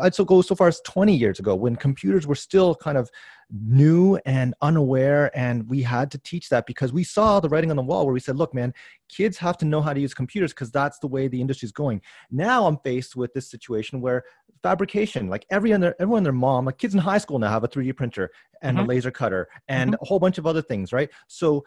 i'd so go so far as 20 years ago when computers were still kind of new and unaware and we had to teach that because we saw the writing on the wall where we said look man kids have to know how to use computers because that's the way the industry is going now i'm faced with this situation where fabrication like every other everyone their mom like kids in high school now have a 3d printer and mm-hmm. a laser cutter and mm-hmm. a whole bunch of other things right so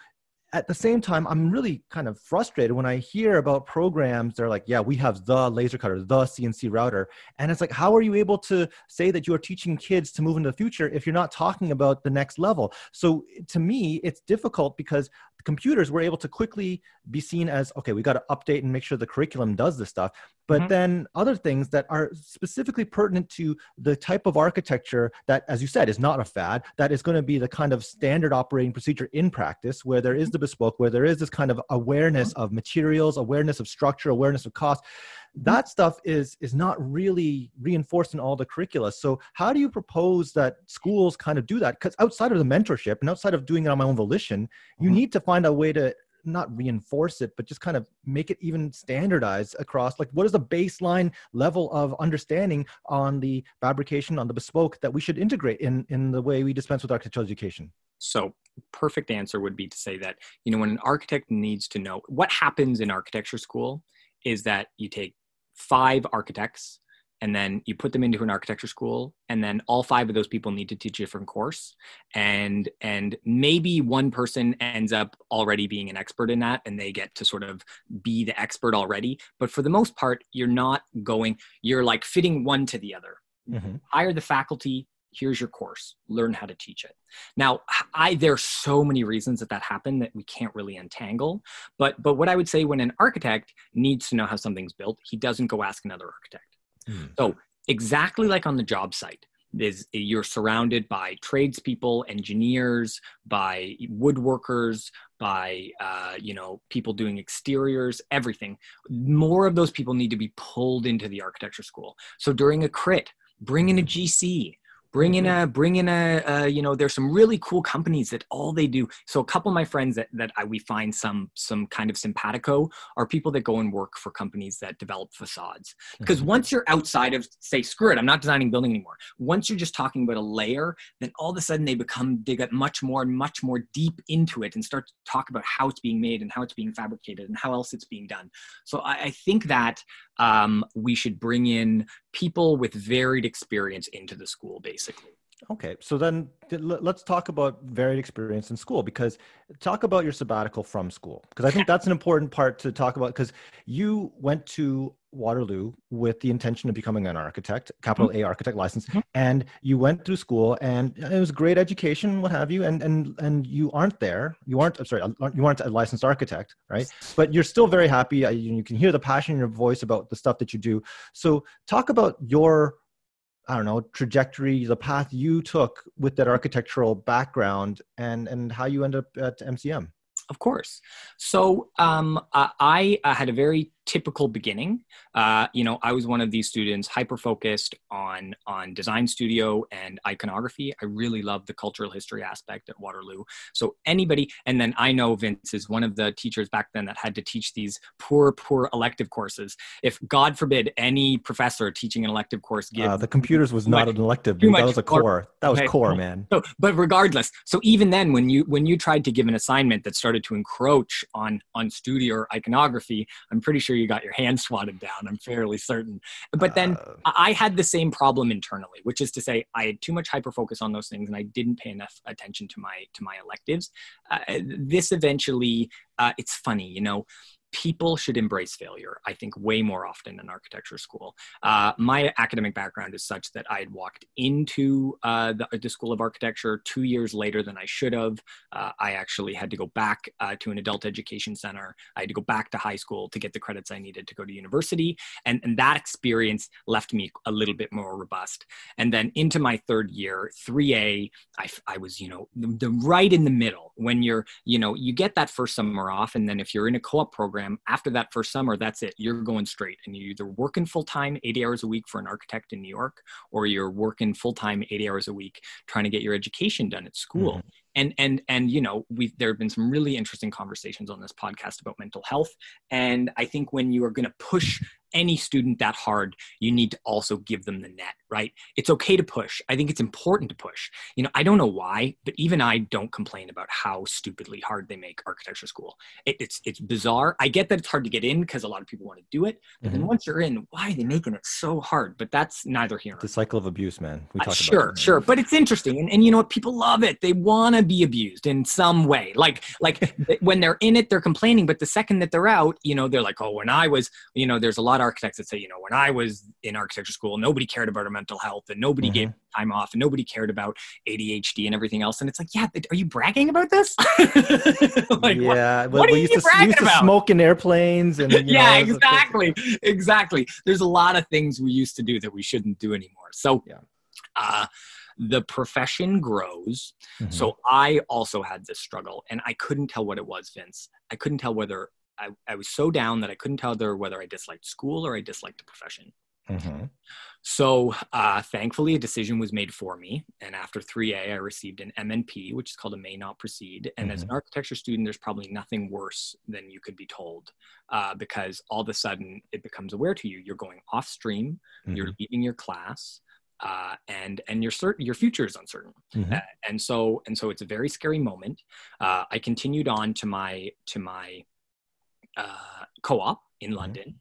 at the same time, I'm really kind of frustrated when I hear about programs. They're like, yeah, we have the laser cutter, the CNC router. And it's like, how are you able to say that you are teaching kids to move into the future if you're not talking about the next level? So to me, it's difficult because the computers were able to quickly be seen as okay we got to update and make sure the curriculum does this stuff but mm-hmm. then other things that are specifically pertinent to the type of architecture that as you said is not a fad that is going to be the kind of standard operating procedure in practice where there is the bespoke where there is this kind of awareness mm-hmm. of materials awareness of structure awareness of cost that stuff is is not really reinforced in all the curricula. So how do you propose that schools kind of do that? Because outside of the mentorship and outside of doing it on my own volition you mm-hmm. need to find a way to not reinforce it but just kind of make it even standardized across like what is the baseline level of understanding on the fabrication on the bespoke that we should integrate in in the way we dispense with architectural education?
So perfect answer would be to say that you know when an architect needs to know what happens in architecture school is that you take five architects and then you put them into an architecture school and then all five of those people need to teach a different course. And and maybe one person ends up already being an expert in that and they get to sort of be the expert already. But for the most part you're not going you're like fitting one to the other. Mm-hmm. hire the faculty here's your course learn how to teach it. Now i there's so many reasons that that happened that we can't really untangle but but what i would say when an architect needs to know how something's built he doesn't go ask another architect. Mm. so exactly like on the job site is you're surrounded by tradespeople engineers by woodworkers by uh, you know people doing exteriors everything. More of those people need to be pulled into the architecture school. So during a crit bring in a gc bring in mm-hmm. a bring in a, a, you know there's some really cool companies that all they do so a couple of my friends that, that I, we find some some kind of simpatico are people that go and work for companies that develop facades because mm-hmm. once you're outside of say screw it i'm not designing building anymore once you're just talking about a layer then all of a sudden they become they get much more and much more deep into it and start to talk about how it's being made and how it's being fabricated and how else it's being done so i, I think that um, we should bring in people with varied experience into the school basically
okay so then let's talk about varied experience in school because talk about your sabbatical from school because i think that's an important part to talk about because you went to Waterloo with the intention of becoming an architect, capital mm-hmm. A architect license, mm-hmm. and you went through school and it was great education, what have you, and and and you aren't there, you aren't, I'm sorry, you aren't a licensed architect, right? But you're still very happy. You can hear the passion in your voice about the stuff that you do. So talk about your I don't know trajectory, the path you took with that architectural background, and and how you end up at MCM.
Of course. So um, I, I had a very typical beginning. Uh, you know, I was one of these students hyper focused on on design studio and iconography. I really loved the cultural history aspect at Waterloo. So anybody, and then I know Vince is one of the teachers back then that had to teach these poor, poor elective courses. If God forbid any professor teaching an elective course
gives uh, the computers was not an elective. That was a core. That was okay. core, man.
So, but regardless, so even then, when you when you tried to give an assignment that started to encroach on on studio or iconography, I'm pretty sure you got your hand swatted down. I'm fairly certain. But then uh, I had the same problem internally, which is to say I had too much hyper focus on those things and I didn't pay enough attention to my to my electives. Uh, this eventually, uh, it's funny, you know people should embrace failure, I think, way more often in architecture school. Uh, my academic background is such that I had walked into uh, the, the, School of Architecture two years later than I should have. Uh, I actually had to go back uh, to an adult education center. I had to go back to high school to get the credits I needed to go to university. And, and that experience left me a little bit more robust. And then into my third year, 3A, I, I was, you know, the, the right in the middle when you're, you know, you get that first summer off. And then if you're in a co op program, program after that first summer that's it. You're going straight and you're either working full-time 80 hours a week for an architect in new york or you're working full-time 80 hours a week trying to get your education done at school. Mm-hmm. and and and you know we there have been some really interesting conversations on this podcast about mental health. And i think when you are going to push any student that hard, you need to also give them the net, right? It's okay to push. I think it's important to push. You know, I don't know why, but even I don't complain about how stupidly hard they make architecture school. It, it's it's bizarre. I get that it's hard to get in because a lot of people want to do it, but mm-hmm. then once you're in, why are they making it so hard? But that's neither here.
The cycle of abuse, man.
We uh, sure, sure, but it's interesting, and, and you know what? People love it. They want to be abused in some way. Like like when they're in it, they're complaining, but the second that they're out, you know, they're like, oh, when I was, you know, there's a lot lot of architects that say, you know, when I was in architecture school, nobody cared about our mental health and nobody mm-hmm. gave time off and nobody cared about ADHD and everything else. And it's like, yeah, are you bragging about this?
like, yeah, what, what are you used, to, used to smoke in airplanes and
yeah, know, exactly, exactly. There's a lot of things we used to do that we shouldn't do anymore. So, yeah. Uh, the profession grows. Mm-hmm. So I also had this struggle and I couldn't tell what it was, Vince. I couldn't tell whether I, I was so down that I couldn't tell whether, whether I disliked school or I disliked the profession. Mm-hmm. So uh, thankfully, a decision was made for me. And after 3A, I received an MNP, which is called a may not proceed. And mm-hmm. as an mm-hmm. architecture student, there's probably nothing worse than you could be told uh, because all of a sudden it becomes aware to you. You're going off stream, mm-hmm. you're leaving your class uh, and and your certain your future is uncertain mm-hmm. uh, and so and so it's a very scary moment uh, i continued on to my to my uh, co-op in mm-hmm. london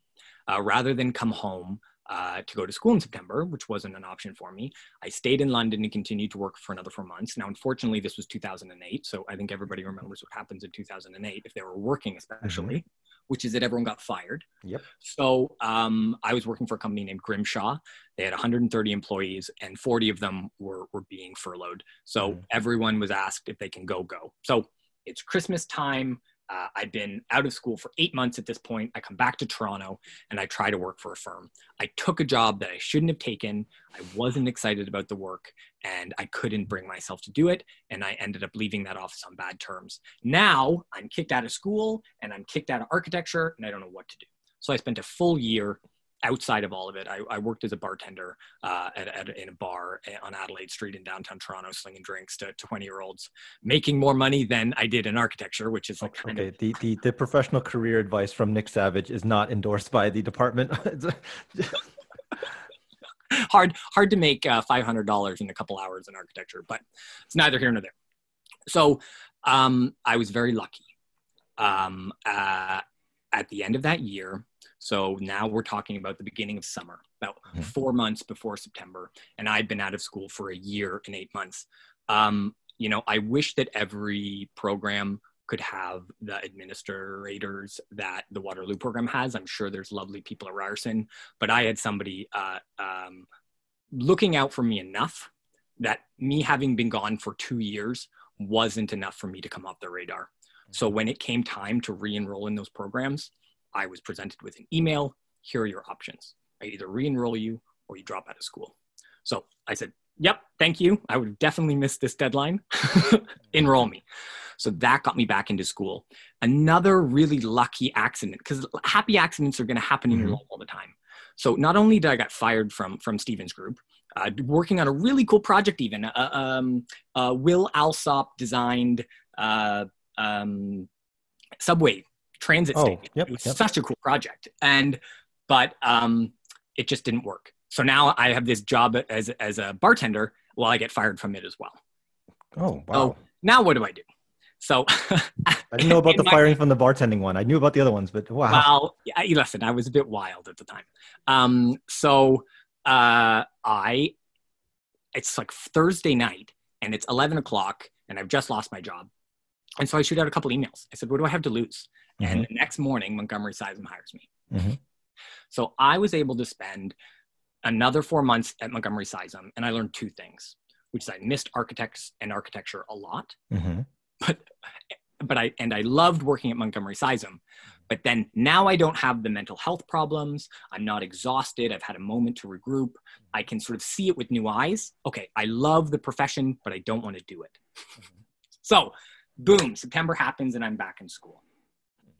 uh, rather than come home uh, to go to school in September, which wasn't an option for me. I stayed in London and continued to work for another four months. Now, unfortunately, this was 2008, so I think everybody remembers what happens in 2008 if they were working, especially. Mm-hmm which is that everyone got fired.
Yep.
So um, I was working for a company named Grimshaw. They had 130 employees, and 40 of them were were being furloughed. So mm. everyone was asked if they can go go. So it's Christmas time. Uh, I'd been out of school for eight months at this point. I come back to Toronto and I try to work for a firm. I took a job that I shouldn't have taken. I wasn't excited about the work and I couldn't bring myself to do it. And I ended up leaving that office on bad terms. Now I'm kicked out of school and I'm kicked out of architecture and I don't know what to do. So I spent a full year outside of all of it, I, I worked as a bartender uh, at, at, in a bar on Adelaide Street in downtown Toronto, slinging drinks to 20 year olds, making more money than I did in architecture, which is like
kind okay. Of... The, the, the professional career advice from Nick Savage is not endorsed by the department.
hard, hard to make uh, $500 in a couple hours in architecture, but it's neither here nor there. So um, I was very lucky. Um, uh, at the end of that year, so now we're talking about the beginning of summer, about mm-hmm. four months before September. And I'd been out of school for a year and eight months. Um, you know, I wish that every program could have the administrators that the Waterloo program has. I'm sure there's lovely people at Ryerson, but I had somebody uh, um, looking out for me enough that me having been gone for two years wasn't enough for me to come off the radar. So mm-hmm. when it came time to re-enroll in those programs, I was presented with an email. Here are your options. I either re enroll you or you drop out of school. So I said, Yep, thank you. I would definitely miss this deadline. enroll me. So that got me back into school. Another really lucky accident, because happy accidents are going to happen in mm-hmm. your life all the time. So not only did I get fired from from Stevens Group, uh, working on a really cool project, even uh, um, uh, Will Alsop designed uh, um, subway transit oh, station. Yep, it was yep. such a cool project. And but um, it just didn't work. So now I have this job as as a bartender while I get fired from it as well.
Oh wow. So
now what do I do? So
I didn't know about the my, firing from the bartending one. I knew about the other ones, but wow.
Well, yeah, listen, I was a bit wild at the time. Um, so uh, I, it's like Thursday night, and it's eleven o'clock, and I've just lost my job, and so I shoot out a couple emails. I said, "What do I have to lose?" Mm-hmm. And the next morning, Montgomery Sisam hires me. Mm-hmm. So I was able to spend another four months at Montgomery Sisam, and I learned two things, which is I missed architects and architecture a lot, mm-hmm. but but I and I loved working at Montgomery Sisam. But then now I don't have the mental health problems. I'm not exhausted. I've had a moment to regroup. I can sort of see it with new eyes. Okay, I love the profession, but I don't want to do it. Mm-hmm. so, boom, September happens and I'm back in school.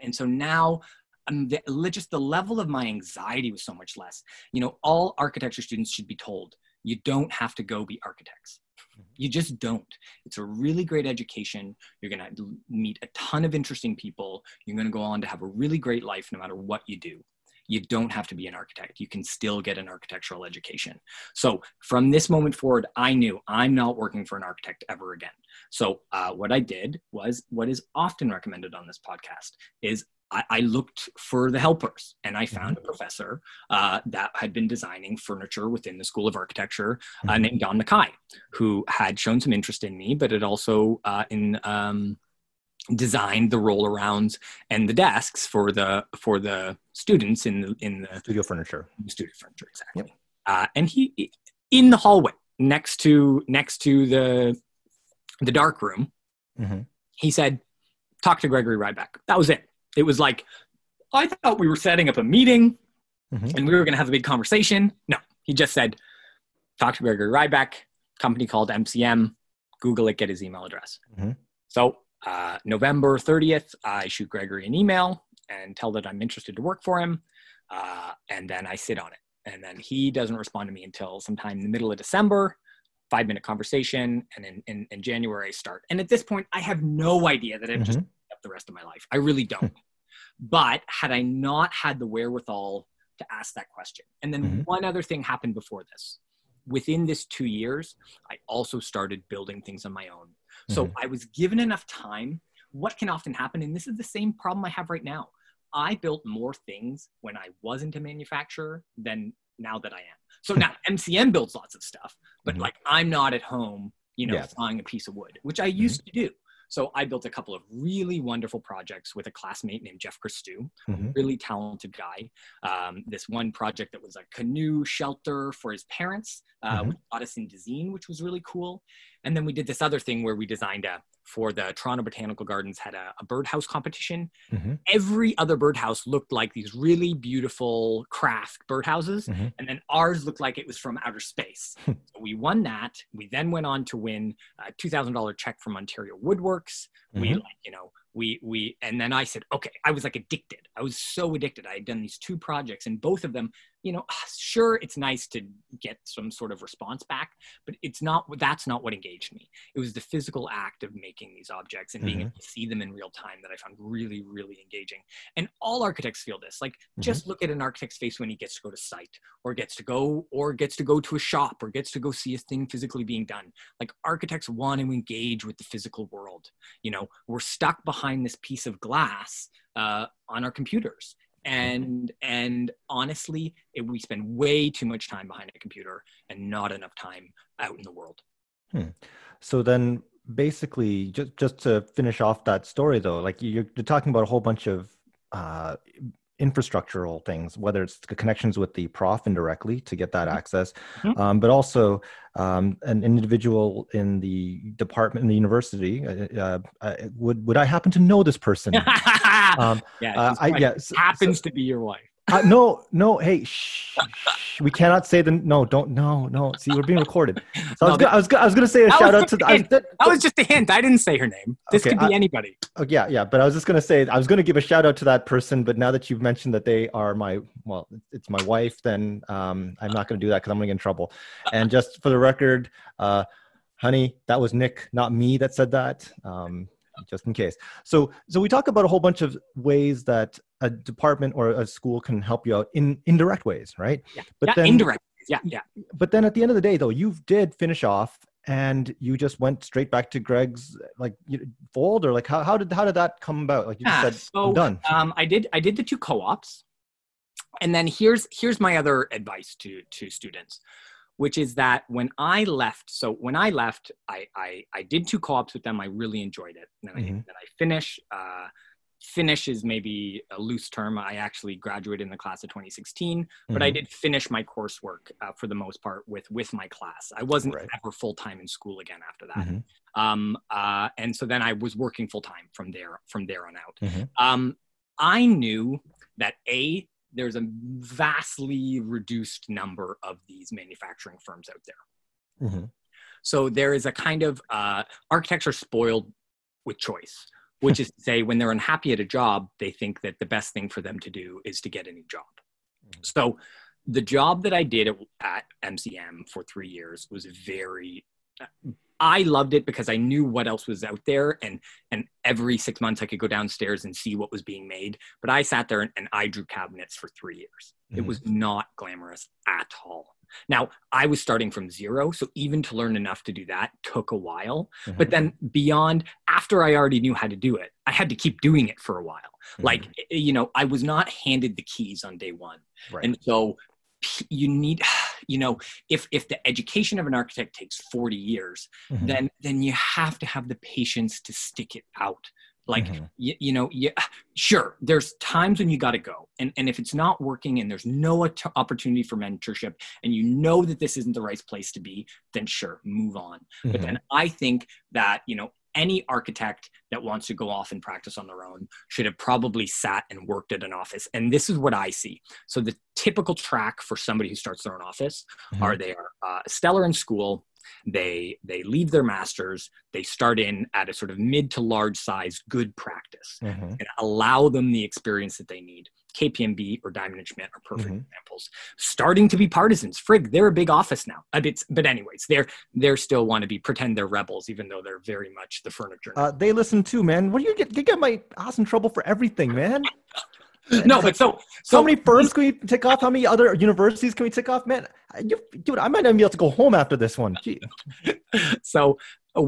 And so now um, the, just the level of my anxiety was so much less. You know, all architecture students should be told you don't have to go be architects. Mm-hmm. You just don't. It's a really great education. You're going to meet a ton of interesting people. You're going to go on to have a really great life no matter what you do. You don't have to be an architect. You can still get an architectural education. So, from this moment forward, I knew I'm not working for an architect ever again. So, uh, what I did was what is often recommended on this podcast is I, I, looked for the helpers and I found mm-hmm. a professor uh, that had been designing furniture within the School of Architecture uh, mm-hmm. named Don McKay, who had shown some interest in me, but had also uh, in um, designed the roll arounds and the desks for the for the students in the in the
Studio furniture.
studio furniture exactly. Uh, and he in the hallway next to next to the the dark room,
Mhm.
he said, "Talk to Gregory Ryback." That was it. It was like I thought we were setting up a meeting
Mhm.
and we were going to have a big conversation. No, he just said, "Talk to Gregory Ryback." Company called MCM. Google it. Get his email address.
Mhm.
So uh, November 30th, I shoot Gregory an email and tell that I'm interested to work for him. Uh, and then I sit on it. And then he doesn't respond to me until sometime in the middle of December, five minute conversation. And in, in, in January, I start. And at this point, I have no idea that I'm just
Mhm.
up the rest of my life. I really don't. but had I not had the wherewithal to ask that question, and then
Mhm.
one other thing happened before this. Within this two years, I also started building things on my own. So
Mhm.
I was given enough time. What can often happen, and this is the same problem I have right now. I built more things when I wasn't a manufacturer than now that I am. So now MCM builds lots of stuff, but
Mhm.
like I'm not at home, you know,
Yeah.
sawing a piece of wood, which I used to do. So I built a couple of really wonderful projects with a classmate named Jeff Christou,
Mhm.
really talented guy. Um, this one project that was a canoe shelter for his parents, uh,
Mhm.
which got us which was really cool. And then we did this other thing where we designed a for the Toronto Botanical Gardens had a, a birdhouse competition.
Mhm.
Every other birdhouse looked like these really beautiful craft birdhouses,
Mhm.
and then ours looked like it was from outer space. so we won that. We then went on to win a two thousand dollar check from Ontario Woodworks. We
Mhm.
like you know we we and then I said okay. I was like addicted. I was so addicted. I had done these two projects, and both of them, you know, sure it's nice to get some sort of response back, but it's not. That's not what engaged me. It was the physical act of making these objects and being
Mhm.
able to see them in real time that I found really really engaging. And all architects feel this. Like
Mm-hmm.
just look at an architect's face when he gets to go to site or gets to go or gets to go to a shop or gets to go see a thing physically being done like architects want to engage with the physical world you know we're stuck behind this piece of glass uh, on our computers and and honestly it, we spend way too much time behind a computer and not enough time out in the world
So then, basically, just just to finish off that story, though, like you're, you're talking about a whole bunch of uh, infrastructural things, whether it's the connections with the prof indirectly to get that
Mhm.
access,
Mhm.
um, but also um, an individual in the department in the university. Uh, uh, uh, would would I happen to know this person? um,
yeah,
uh, I, yeah, so-
happens to be your wife
uh, no, no, hey, shh, shh, we cannot say the no. Don't no, no. See, we're being recorded. So I was,
No,
gonna, I was, gonna, I was gonna say a shout out to.
the
I
hint. that was just a hint i didn't say her name this
Okay,
could be
I-
anybody
Oh, yeah, yeah. But I was just gonna say I was gonna give a shout out to that person, but now that you've mentioned that they are my well, it's my wife, then um, I'm not gonna do that because I'm gonna get in trouble. And just for the record, uh, honey, that was Nick, not me, that said that. Um, just in case. So, so we talk about a whole bunch of ways that a department or a school can help you out in indirect ways, right?
yeah,
But
yeah
then,
indirect yeah yeah
but then at the end of the day, though, you did finish off and you just went straight back to Greg's like you- fold or like how, how did how did that come about? Like you just
Yeah,
said,
so,
I'm done.
Um, I did. I did the two co-ops, and then here's here's my other advice to to students, which is that when I left, so when I left, I I, I did two co-ops with them. I really enjoyed it. And then, I,
Mhm.
then I finish. Uh, finish is maybe a loose term. I actually graduated in the class of 2016, but I
Mhm.
did finish my coursework uh, for the most part with with my class. I wasn't
Right.
ever full time in school again after that.
Mhm.
Um, uh, and so then I was working full time from there from there on out.
Mhm.
Um, I knew that a there's a vastly reduced number of these manufacturing firms out there.
Mhm.
So there is a kind of uh, architects are spoiled with choice, which is to say, when they're unhappy at a job, they think that the best thing for them to do is to get a new job.
Mhm.
So the job that I did at, at MCM for three years was very. I loved it because I knew what else was out there, and and every six months I could go downstairs and see what was being made. But I sat there and, and I drew cabinets for three years. It
Mhm.
was not glamorous at all. Now I was starting from zero, so even to learn enough to do that took a while.
Mhm.
But then beyond, after I already knew how to do it, I had to keep doing it for a while.
Mhm.
Like you know, I was not handed the keys on day one,
right.
and so you need, you know, if if the education of an architect takes forty years,
Mhm.
then then you have to have the patience to stick it out like mm-hmm. you, you know yeah sure there's times when you got to go and, and if it's not working and there's no opportunity for mentorship and you know that this isn't the right place to be then sure move on mm-hmm. but then i think that you know any architect that wants to go off and practice on their own should have probably sat and worked at an office and this is what i see so the typical track for somebody who starts their own office mm-hmm. are they are uh, stellar in school they they leave their masters they start in at a sort of mid to large size good practice mm-hmm. and allow them the experience that they need KPMB or Diamond and Schmitt are perfect mm-hmm. examples. Starting to be partisans. Frig, they're a big office now. Bit, but anyways, they're they're still want to be pretend they're rebels, even though they're very much the furniture.
Uh, they listen too, man. What do you get? You get my ass in trouble for everything, man.
no, but so,
so how many firms can we tick off? How many other universities can we tick off? Man, you, dude, I might not be able to go home after this one.
so uh,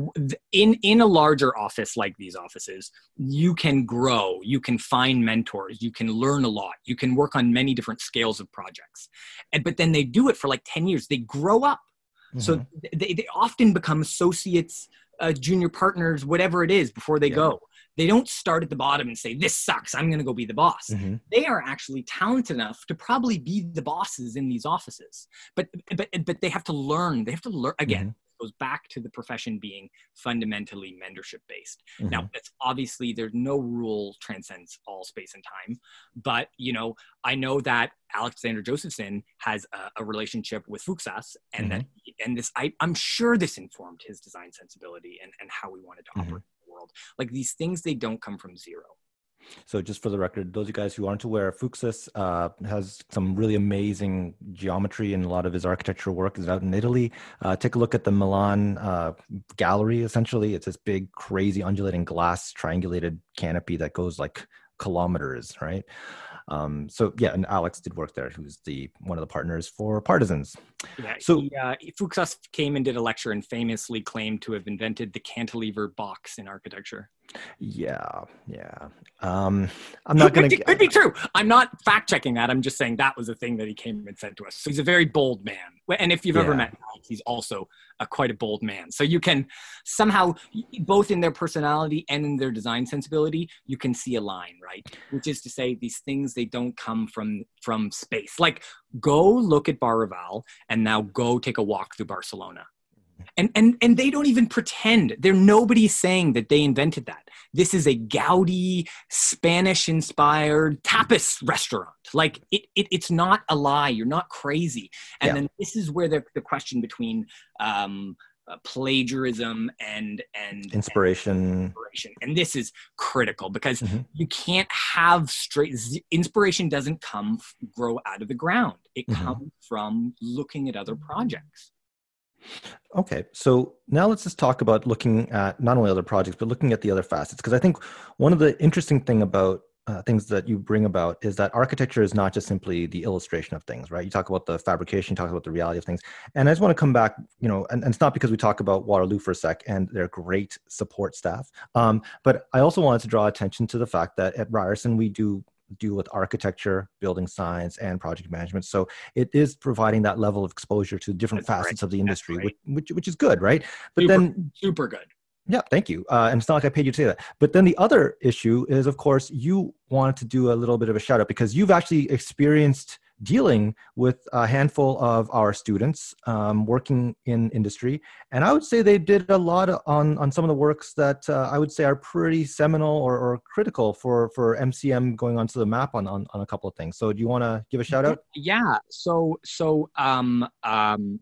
in in a larger office like these offices you can grow you can find mentors you can learn a lot you can work on many different scales of projects and but then they do it for like 10 years they grow up mm-hmm. so they, they often become associates uh, junior partners whatever it is before they yeah. go they don't start at the bottom and say this sucks i'm going to go be the boss mm-hmm. they are actually talented enough to probably be the bosses in these offices but but but they have to learn they have to learn again mm-hmm goes back to the profession being fundamentally mentorship based. Mm-hmm. Now, that's obviously there's no rule transcends all space and time, but you know, I know that Alexander Josephson has a, a relationship with Fuksas, and mm-hmm. that and this I, I'm sure this informed his design sensibility and, and how we wanted to mm-hmm. operate world. Like these things, they don't come from zero.
So just for the record, those of you guys who aren't aware, Fuksas uh, has some really amazing geometry and a lot of his architectural work is out in Italy. Uh, take a look at the Milan uh, gallery, essentially. It's this big, crazy, undulating glass triangulated canopy that goes like kilometers, right? Um, so yeah, and Alex did work there, who's the one of the partners for Partisans.
Yeah, so he, uh, Fuksas came and did a lecture and famously claimed to have invented the cantilever box in architecture.
Yeah, yeah. Um, I'm not going
to. Could be true. I'm not fact checking that. I'm just saying that was a thing that he came and said to us. So he's a very bold man. And if you've yeah. ever met he's also a quite a bold man. So you can somehow, both in their personality and in their design sensibility, you can see a line, right? Which is to say, these things they don't come from from space. Like go look at Bar and now go take a walk through Barcelona and and and they don't even pretend they're nobody's saying that they invented that this is a gaudi spanish inspired tapas restaurant like it, it, it's not a lie you're not crazy and yeah. then this is where the, the question between um, uh, plagiarism and and
inspiration.
and inspiration and this is critical because mm-hmm. you can't have straight inspiration doesn't come grow out of the ground it mm-hmm. comes from looking at other projects
Okay, so now let's just talk about looking at not only other projects, but looking at the other facets. Because I think one of the interesting thing about uh, things that you bring about is that architecture is not just simply the illustration of things, right? You talk about the fabrication, you talk about the reality of things. And I just want to come back, you know, and, and it's not because we talk about Waterloo for a sec and their great support staff, um, but I also wanted to draw attention to the fact that at Ryerson, we do do with architecture, building science, and project management. So it is providing that level of exposure to different That's facets of the industry, which, which, which is good, right?
But super, then super good.
Yeah, thank you. Uh, and it's not like I paid you to say that. But then the other issue is, of course, you wanted to do a little bit of a shout out because you've actually experienced dealing with a handful of our students um, working in industry. And I would say they did a lot on, on some of the works that uh, I would say are pretty seminal or, or, critical for, for MCM going onto the map on, on, on a couple of things. So do you want to give a shout out?
Yeah. So, so, um, um,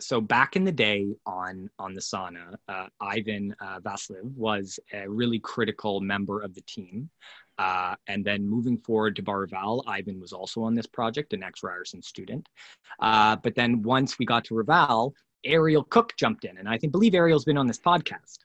so back in the day on on the sauna, uh, Ivan uh, Vasliv was a really critical member of the team. Uh, and then moving forward to Bar Raval, Ivan was also on this project, an ex Ryerson student. Uh, but then once we got to Raval, Ariel Cook jumped in, and I think believe Ariel's been on this podcast.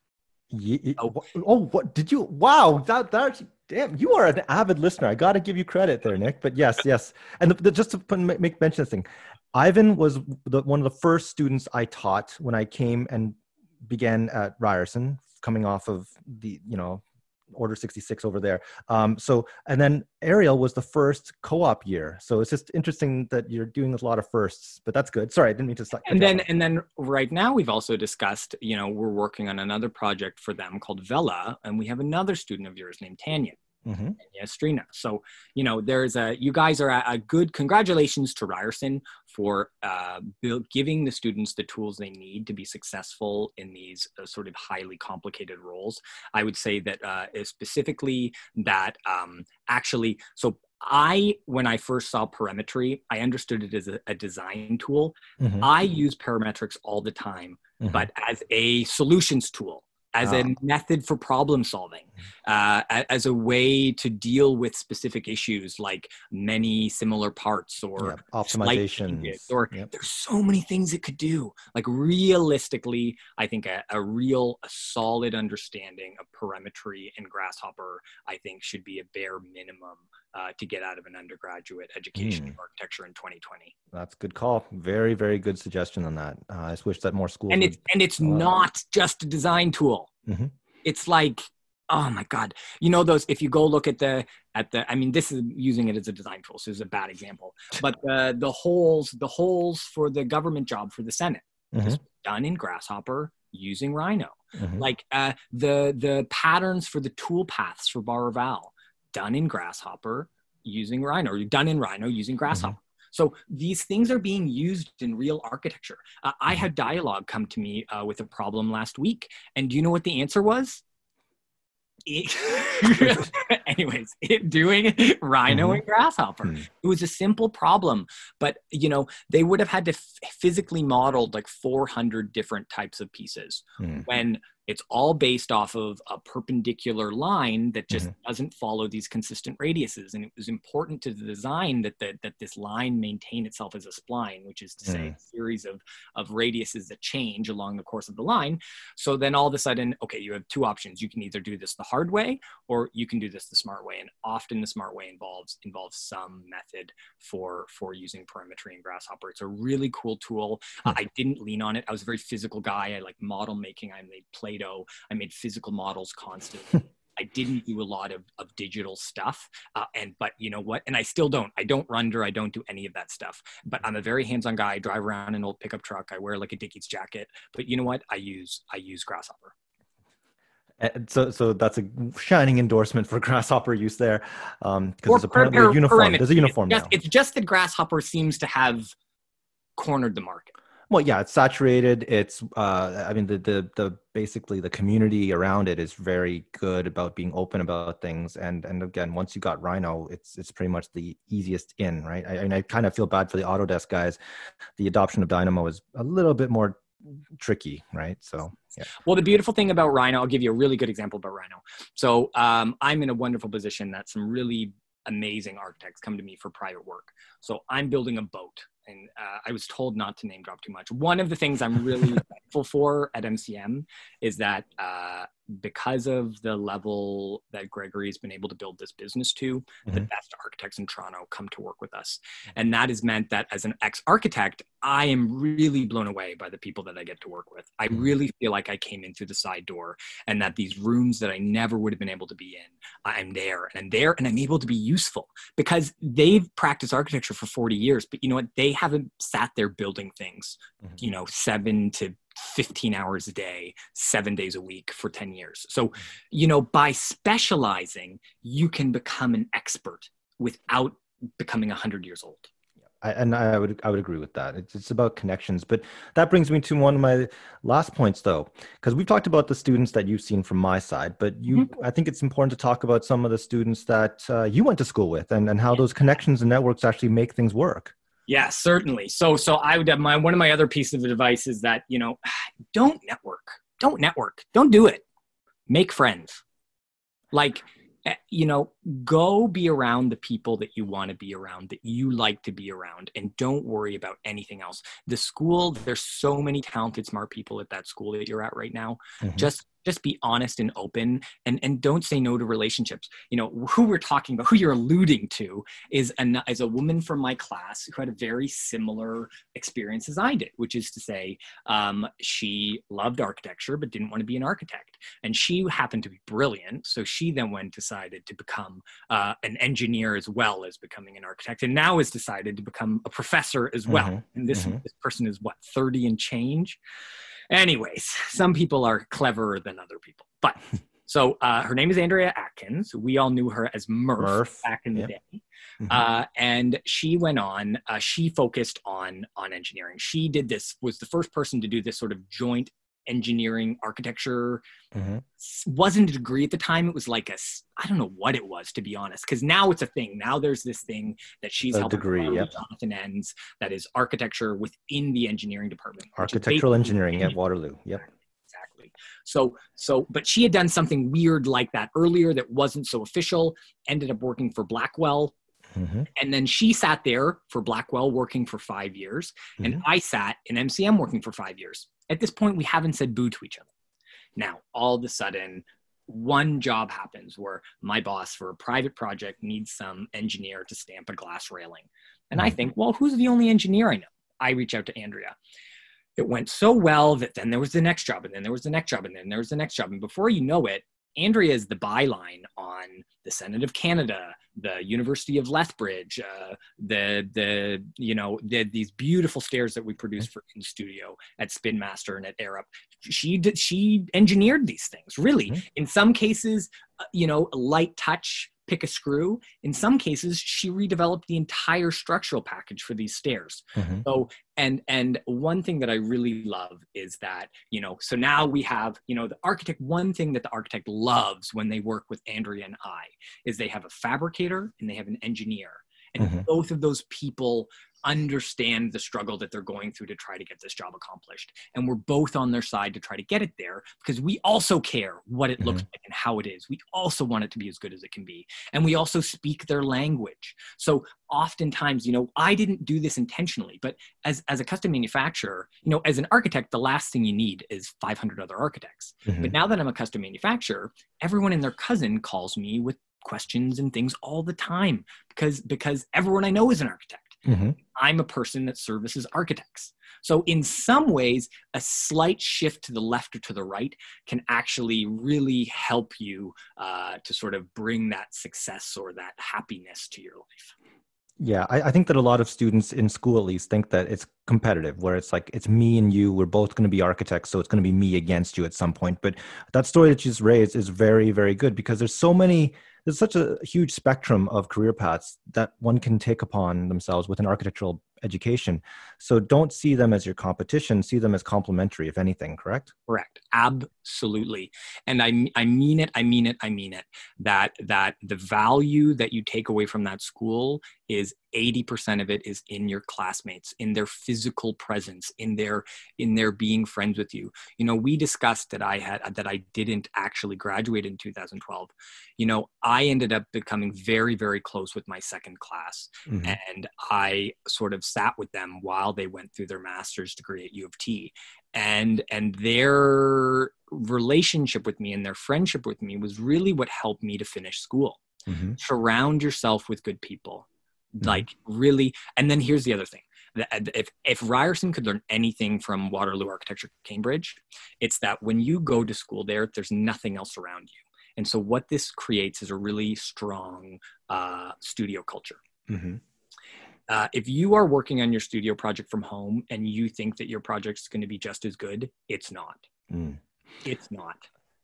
Yeah, oh, oh, what did you? Wow, that that damn, you are an avid listener. I got to give you credit there, Nick. But yes, yes, and the, the, just to put, make mention of this thing, Ivan was the, one of the first students I taught when I came and began at Ryerson, coming off of the you know Order 66 over there. Um, so, and then Ariel was the first co-op year. So it's just interesting that you're doing a lot of firsts, but that's good. Sorry, I didn't mean to.
And then, and then right now we've also discussed, you know, we're working on another project for them called Vela, and we have another student of yours named Tanya mm-hmm. So, you know, there's a, you guys are a, a good, congratulations to Ryerson for uh, build, giving the students the tools they need to be successful in these uh, sort of highly complicated roles. I would say that uh, specifically that um, actually, so I, when I first saw perimetry, I understood it as a, a design tool. Mm-hmm. I use parametrics all the time, mm-hmm. but as a solutions tool as a method for problem solving, uh, as a way to deal with specific issues like many similar parts or
yeah, optimization.
Or yep. there's so many things it could do. Like realistically, I think a, a real, a solid understanding of perimetry and Grasshopper, I think should be a bare minimum uh, to get out of an undergraduate education mm. in architecture in 2020.
That's a good call. Very, very good suggestion on that. Uh, I just wish that more schools.
And it's and it's not just a design tool. Mm-hmm. It's like oh my god you know those if you go look at the at the i mean this is using it as a design tool so this is a bad example but the the holes the holes for the government job for the senate mm-hmm. done in grasshopper using rhino mm-hmm. like uh, the the patterns for the tool paths for Bar Raval done in Grasshopper using Rhino, or done in Rhino using Grasshopper. Mm-hmm. So these things are being used in real architecture. Uh, I mm-hmm. had Dialog come to me uh, with a problem last week, and do you know what the answer was? It, anyways, it doing Rhino mm-hmm. and Grasshopper. Mm-hmm. It was a simple problem, but you know they would have had to f- physically model like 400 different types of pieces. Mm-hmm. When it's all based off of a perpendicular line that just mm-hmm. doesn't follow these consistent radiuses and it was important to the design that the, that this line maintain itself as a spline which is to say mm. a series of of radiuses that change along the course of the line. So then all of a sudden okay you have two options. You can either do this the hard way or you can do this the smart way and often the smart way involves involves some method for for using perimetry and grasshopper. It's a really cool tool. Mm. i didn't lean on it. I was a very physical guy. I like model making. I made play Play-Doh. I made physical models constantly. I didn't do a lot of, of digital stuff. Uh, and, but you know what? And I still don't, I don't render. I don't do any of that stuff, but I'm a very hands-on guy. I drive around an old pickup truck. I wear like a Dickies jacket, but you know what? I use, I use Grasshopper.
And so, so that's a shining endorsement for Grasshopper use there, because um, it's apparently per, a uniform. There's a uniform
it's just,
now.
It's just that Grasshopper seems to have cornered the market.
Well, yeah, it's saturated. It's, uh, I mean, the, the, the, basically the community around it is very good about being open about things. And, and again, once you got Rhino, it's, it's pretty much the easiest in, right? I, and I kind of feel bad for the Autodesk guys. The adoption of Dynamo is a little bit more tricky, right? So, yeah.
Well, the beautiful thing about Rhino, I'll give you a really good example about Rhino. So, um, I'm in a wonderful position that some really amazing architects come to me for private work. So, I'm building a boat and uh, I was told not to name drop too much. One of the things I'm really thankful for at MCM is that uh, because of the level that Gregory has been able to build this business to, mm-hmm. the best architects in Toronto come to work with us. And that has meant that as an ex architect, I am really blown away by the people that I get to work with. I mm-hmm. really feel like I came in through the side door and that these rooms that I never would have been able to be in, I'm there and I'm there and I'm able to be useful because they've practiced architecture for 40 years, but you know what? They haven't sat there building things, mm-hmm. you know, seven to 15 hours a day, seven days a week for 10 years. So, you know, by specializing, you can become an expert without becoming 100 years old.
I, and I would I would agree with that. It's it's about connections, but that brings me to one of my last points, though, because we've talked about the students that you've seen from my side, but you mm-hmm. I think it's important to talk about some of the students that uh, you went to school with, and and how those connections and networks actually make things work.
Yeah, certainly. So, so I would have my one of my other pieces of advice is that you know, don't network, don't network, don't do it. Make friends. Like, eh, you know, go be around the people that you want to be around, that you like to be around, and don't worry about anything else. The school, there's so many talented, smart people at that school that you're at right now. Mm-hmm. Just just be honest and open and and don't say no to relationships you know who we're talking about who you're alluding to is an is a woman from my class who had a very similar experience as i did which is to say um, she loved architecture but didn't want to be an architect and she happened to be brilliant so she then went decided to become uh, an engineer as well as becoming an architect and now has decided to become a professor as well mm-hmm. and this, mm-hmm. this person is what 30 and change Anyways, some people are cleverer than other people. But so uh, her name is Andrea Atkins. We all knew her as Murph, Murph. back in yep. the day. Mm-hmm. Uh, and she went on. Uh, she focused on on engineering. She did this. Was the first person to do this sort of joint engineering architecture mm-hmm. wasn't a degree at the time it was like a i don't know what it was to be honest because now it's a thing now there's this thing that she's
a degree yep.
jonathan ends that is architecture within the engineering department
architectural engineering at waterloo yep
exactly so so but she had done something weird like that earlier that wasn't so official ended up working for blackwell Mm-hmm. And then she sat there for Blackwell working for five years, mm-hmm. and I sat in MCM working for five years. At this point, we haven't said boo to each other. Now, all of a sudden, one job happens where my boss for a private project needs some engineer to stamp a glass railing. And I mm-hmm. think, well, who's the only engineer I know? I reach out to Andrea. It went so well that then there was the next job, and then there was the next job, and then there was the next job. And before you know it, Andrea is the byline on the Senate of Canada, the University of Lethbridge, uh, the the you know the, these beautiful stairs that we produce for in studio at Spin Master and at Arup. She did she engineered these things really. Mm-hmm. In some cases, uh, you know, light touch pick a screw. In some cases, she redeveloped the entire structural package for these stairs. Mm-hmm. So, and and one thing that I really love is that you know, so now we have you know the architect. One thing that the architect loves when they work with Andrea and I is they have a fabricator and they have an engineer, and mm-hmm. both of those people understand the struggle that they're going through to try to get this job accomplished. And we're both on their side to try to get it there because we also care what it mm-hmm. looks like and how it is. We also want it to be as good as it can be. And we also speak their language. So oftentimes, you know, I didn't do this intentionally, but as, as a custom manufacturer, you know, as an architect, the last thing you need is 500 other architects. Mm-hmm. But now that I'm a custom manufacturer, everyone and their cousin calls me with questions and things all the time because because everyone I know is an architect. Mm-hmm. I'm a person that services architects. So, in some ways, a slight shift to the left or to the right can actually really help you uh, to sort of bring that success or that happiness to your life.
Yeah, I, I, think that a lot of students in school, at least, think that it's competitive, where it's like it's me and you. We're both going to be architects, so it's going to be me against you at some point. But that story that you just raised is very, very good because there's so many there's such a huge spectrum of career paths that one can take upon themselves with an architectural education. So don't see them as your competition, see them as complementary, if anything, correct?
Correct. Absolutely. And I, I mean it, I mean it, I mean it. That that the value that you take away from that school is 80% of it is in your classmates in their physical presence in their in their being friends with you you know we discussed that i had that i didn't actually graduate in 2012 you know i ended up becoming very very close with my second class mm-hmm. and i sort of sat with them while they went through their master's degree at u of t and and their relationship with me and their friendship with me was really what helped me to finish school mm-hmm. surround yourself with good people Mm-hmm. like really and then here's the other thing if if ryerson could learn anything from waterloo architecture cambridge it's that when you go to school there there's nothing else around you and so what this creates is a really strong uh, studio culture mm-hmm. Uh, if you are working on your studio project from home and you think that your project is going to be just as good it's not mm. it's not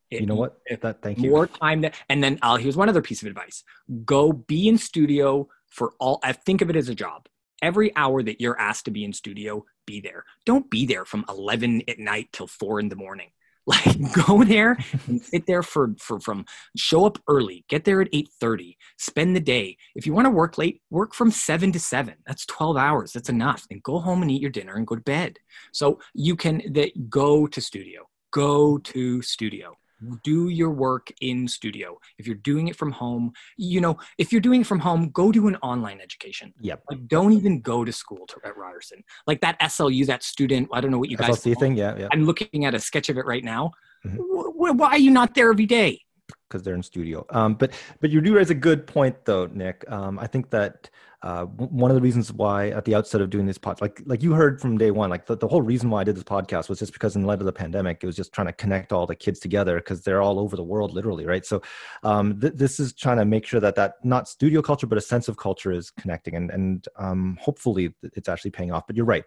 it, you know what that thank you
more time that and then i'll here's one other piece of advice go be in studio for all I think of it as a job. Every hour that you're asked to be in studio, be there. Don't be there from 11 at night till 4 in the morning. Like go there and sit there for, for from show up early, get there at 8:30, spend the day. If you want to work late, work from 7 to 7. That's 12 hours. That's enough. And go home and eat your dinner and go to bed. So you can that go to studio. Go to studio do your work in studio if you're doing it from home you know if you're doing it from home go do an online education
yep
like don't even go to school to, at ryerson like that slu that student i don't know what you guys
SLC thing yeah yeah
i'm looking at a sketch of it right now Mm-hmm. why are you not there every day?
Because they're in studio. Um, but but you do raise a good point, though, Nick. Um, I think that uh, one of the reasons why at the outset of doing this pod, like like you heard from day one, like the, the whole reason why I did this podcast was just because in light of the pandemic, it was just trying to connect all the kids together because they're all over the world, literally, right? So um, th- this is trying to make sure that that not studio culture, but a sense of culture is connecting, and and um, hopefully it's actually paying off. But you're right,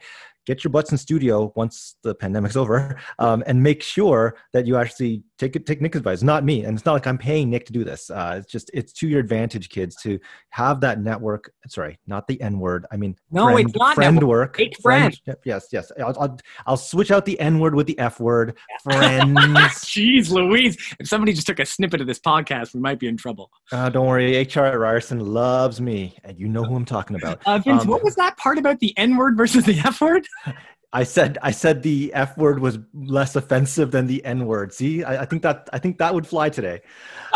get your butts in studio once the pandemic's over, um, and make sure that you actually take take Nick's advice, not me, and it's not like I'm paying Nick to do this. Uh, it's just it's to your advantage, kids, to have that network. Sorry sorry, not the N word. I mean,
no, friend, it's not
friend work.
It's friend.
Yes, yes. I'll, I'll, I'll switch out the N word with the F word. Friends.
Jeez, Louise! If somebody just took a snippet of this podcast, we might be in trouble.
Uh, don't worry, HR at Ryerson loves me, and you know who I'm talking about.
Uh, Vince, um, what was that part about the N word versus the F word?
I said I said the F word was less offensive than the N word. See, I, I, think that I think that would fly today.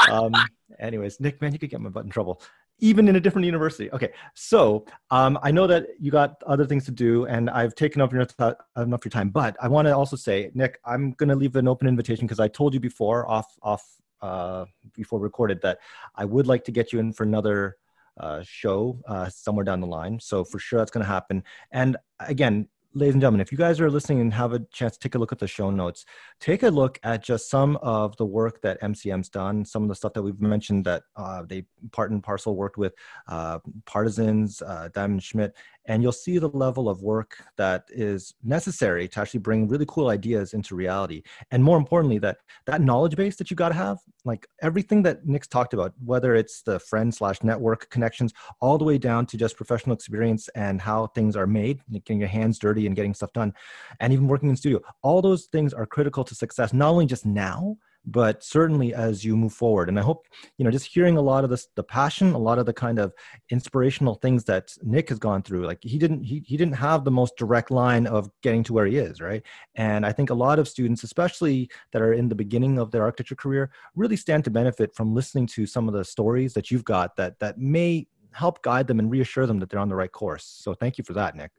Um, anyways, Nick, man, you could get my butt in trouble even in a different university. Okay, so um, I know that you got other things to do, and I've taken up th- enough your time. But I want to also say, Nick, I'm going to leave an open invitation because I told you before, off off uh, before recorded, that I would like to get you in for another uh, show uh, somewhere down the line. So for sure, that's going to happen. And again, ladies and gentlemen, if you guys are listening and have a chance to take a look at the show notes, take a look at just some of the work that MCM's done, some of the stuff that we've mentioned that uh, they part and parcel worked with uh, Partisans, uh, Diamond Schmitt, and you'll see the level of work that is necessary to actually bring really cool ideas into reality. And more importantly that that knowledge base that you got to have like everything that nick's talked about whether it's the friend slash network connections all the way down to just professional experience and how things are made getting your hands dirty and getting stuff done and even working in studio all those things are critical to success not only just now but certainly as you move forward. And i hope you know just hearing a lot of this the passion a lot of the kind of inspirational things that nick has gone through like he didn't he, he didn't have the most direct line of getting to where he is right? And i think a lot of students especially that are in the beginning of their architecture career really stand to benefit from listening to some of the stories that you've got that that may help guide them and reassure them that they're on the right course. So thank you for that nick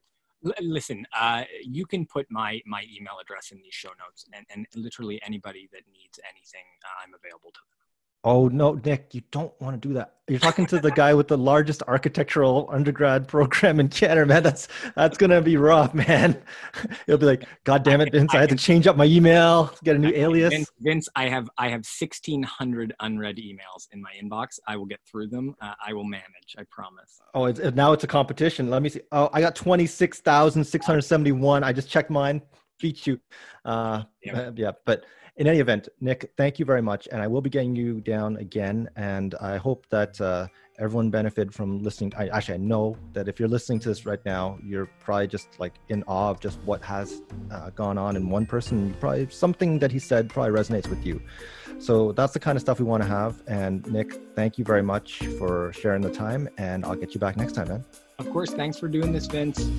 listen, uh, you can put my my email address in these show notes, and, and literally anybody that needs anything, uh, I'm available to them.
Oh no, Nick, you don't want to do that. You're talking to the guy with the largest architectural undergrad program in Canada, man. That's that's gonna be rough, man. He'll be like, God damn it, Vince, I had to change up my email, get a new alias.
Vince, Vince I have I have sixteen hundred unread emails in my inbox. I will get through them. Uh, I will manage. I promise.
Oh, it's, now it's a competition. Let me see. Oh, I got twenty six thousand six hundred seventy one. I just checked mine. Beat you. Uh, yeah. yeah, but in any event, Nick, thank you very much. And I will be getting you down again. And I hope that uh, everyone benefited from listening. I, actually, I know that if you're listening to this right now, you're probably just like in awe of just what has uh, gone on in one person. Probably something that he said probably resonates with you. So that's the kind of stuff we want to have. And Nick, thank you very much for sharing the time. And I'll get you back next time, man.
Of course. Thanks for doing this, Vince.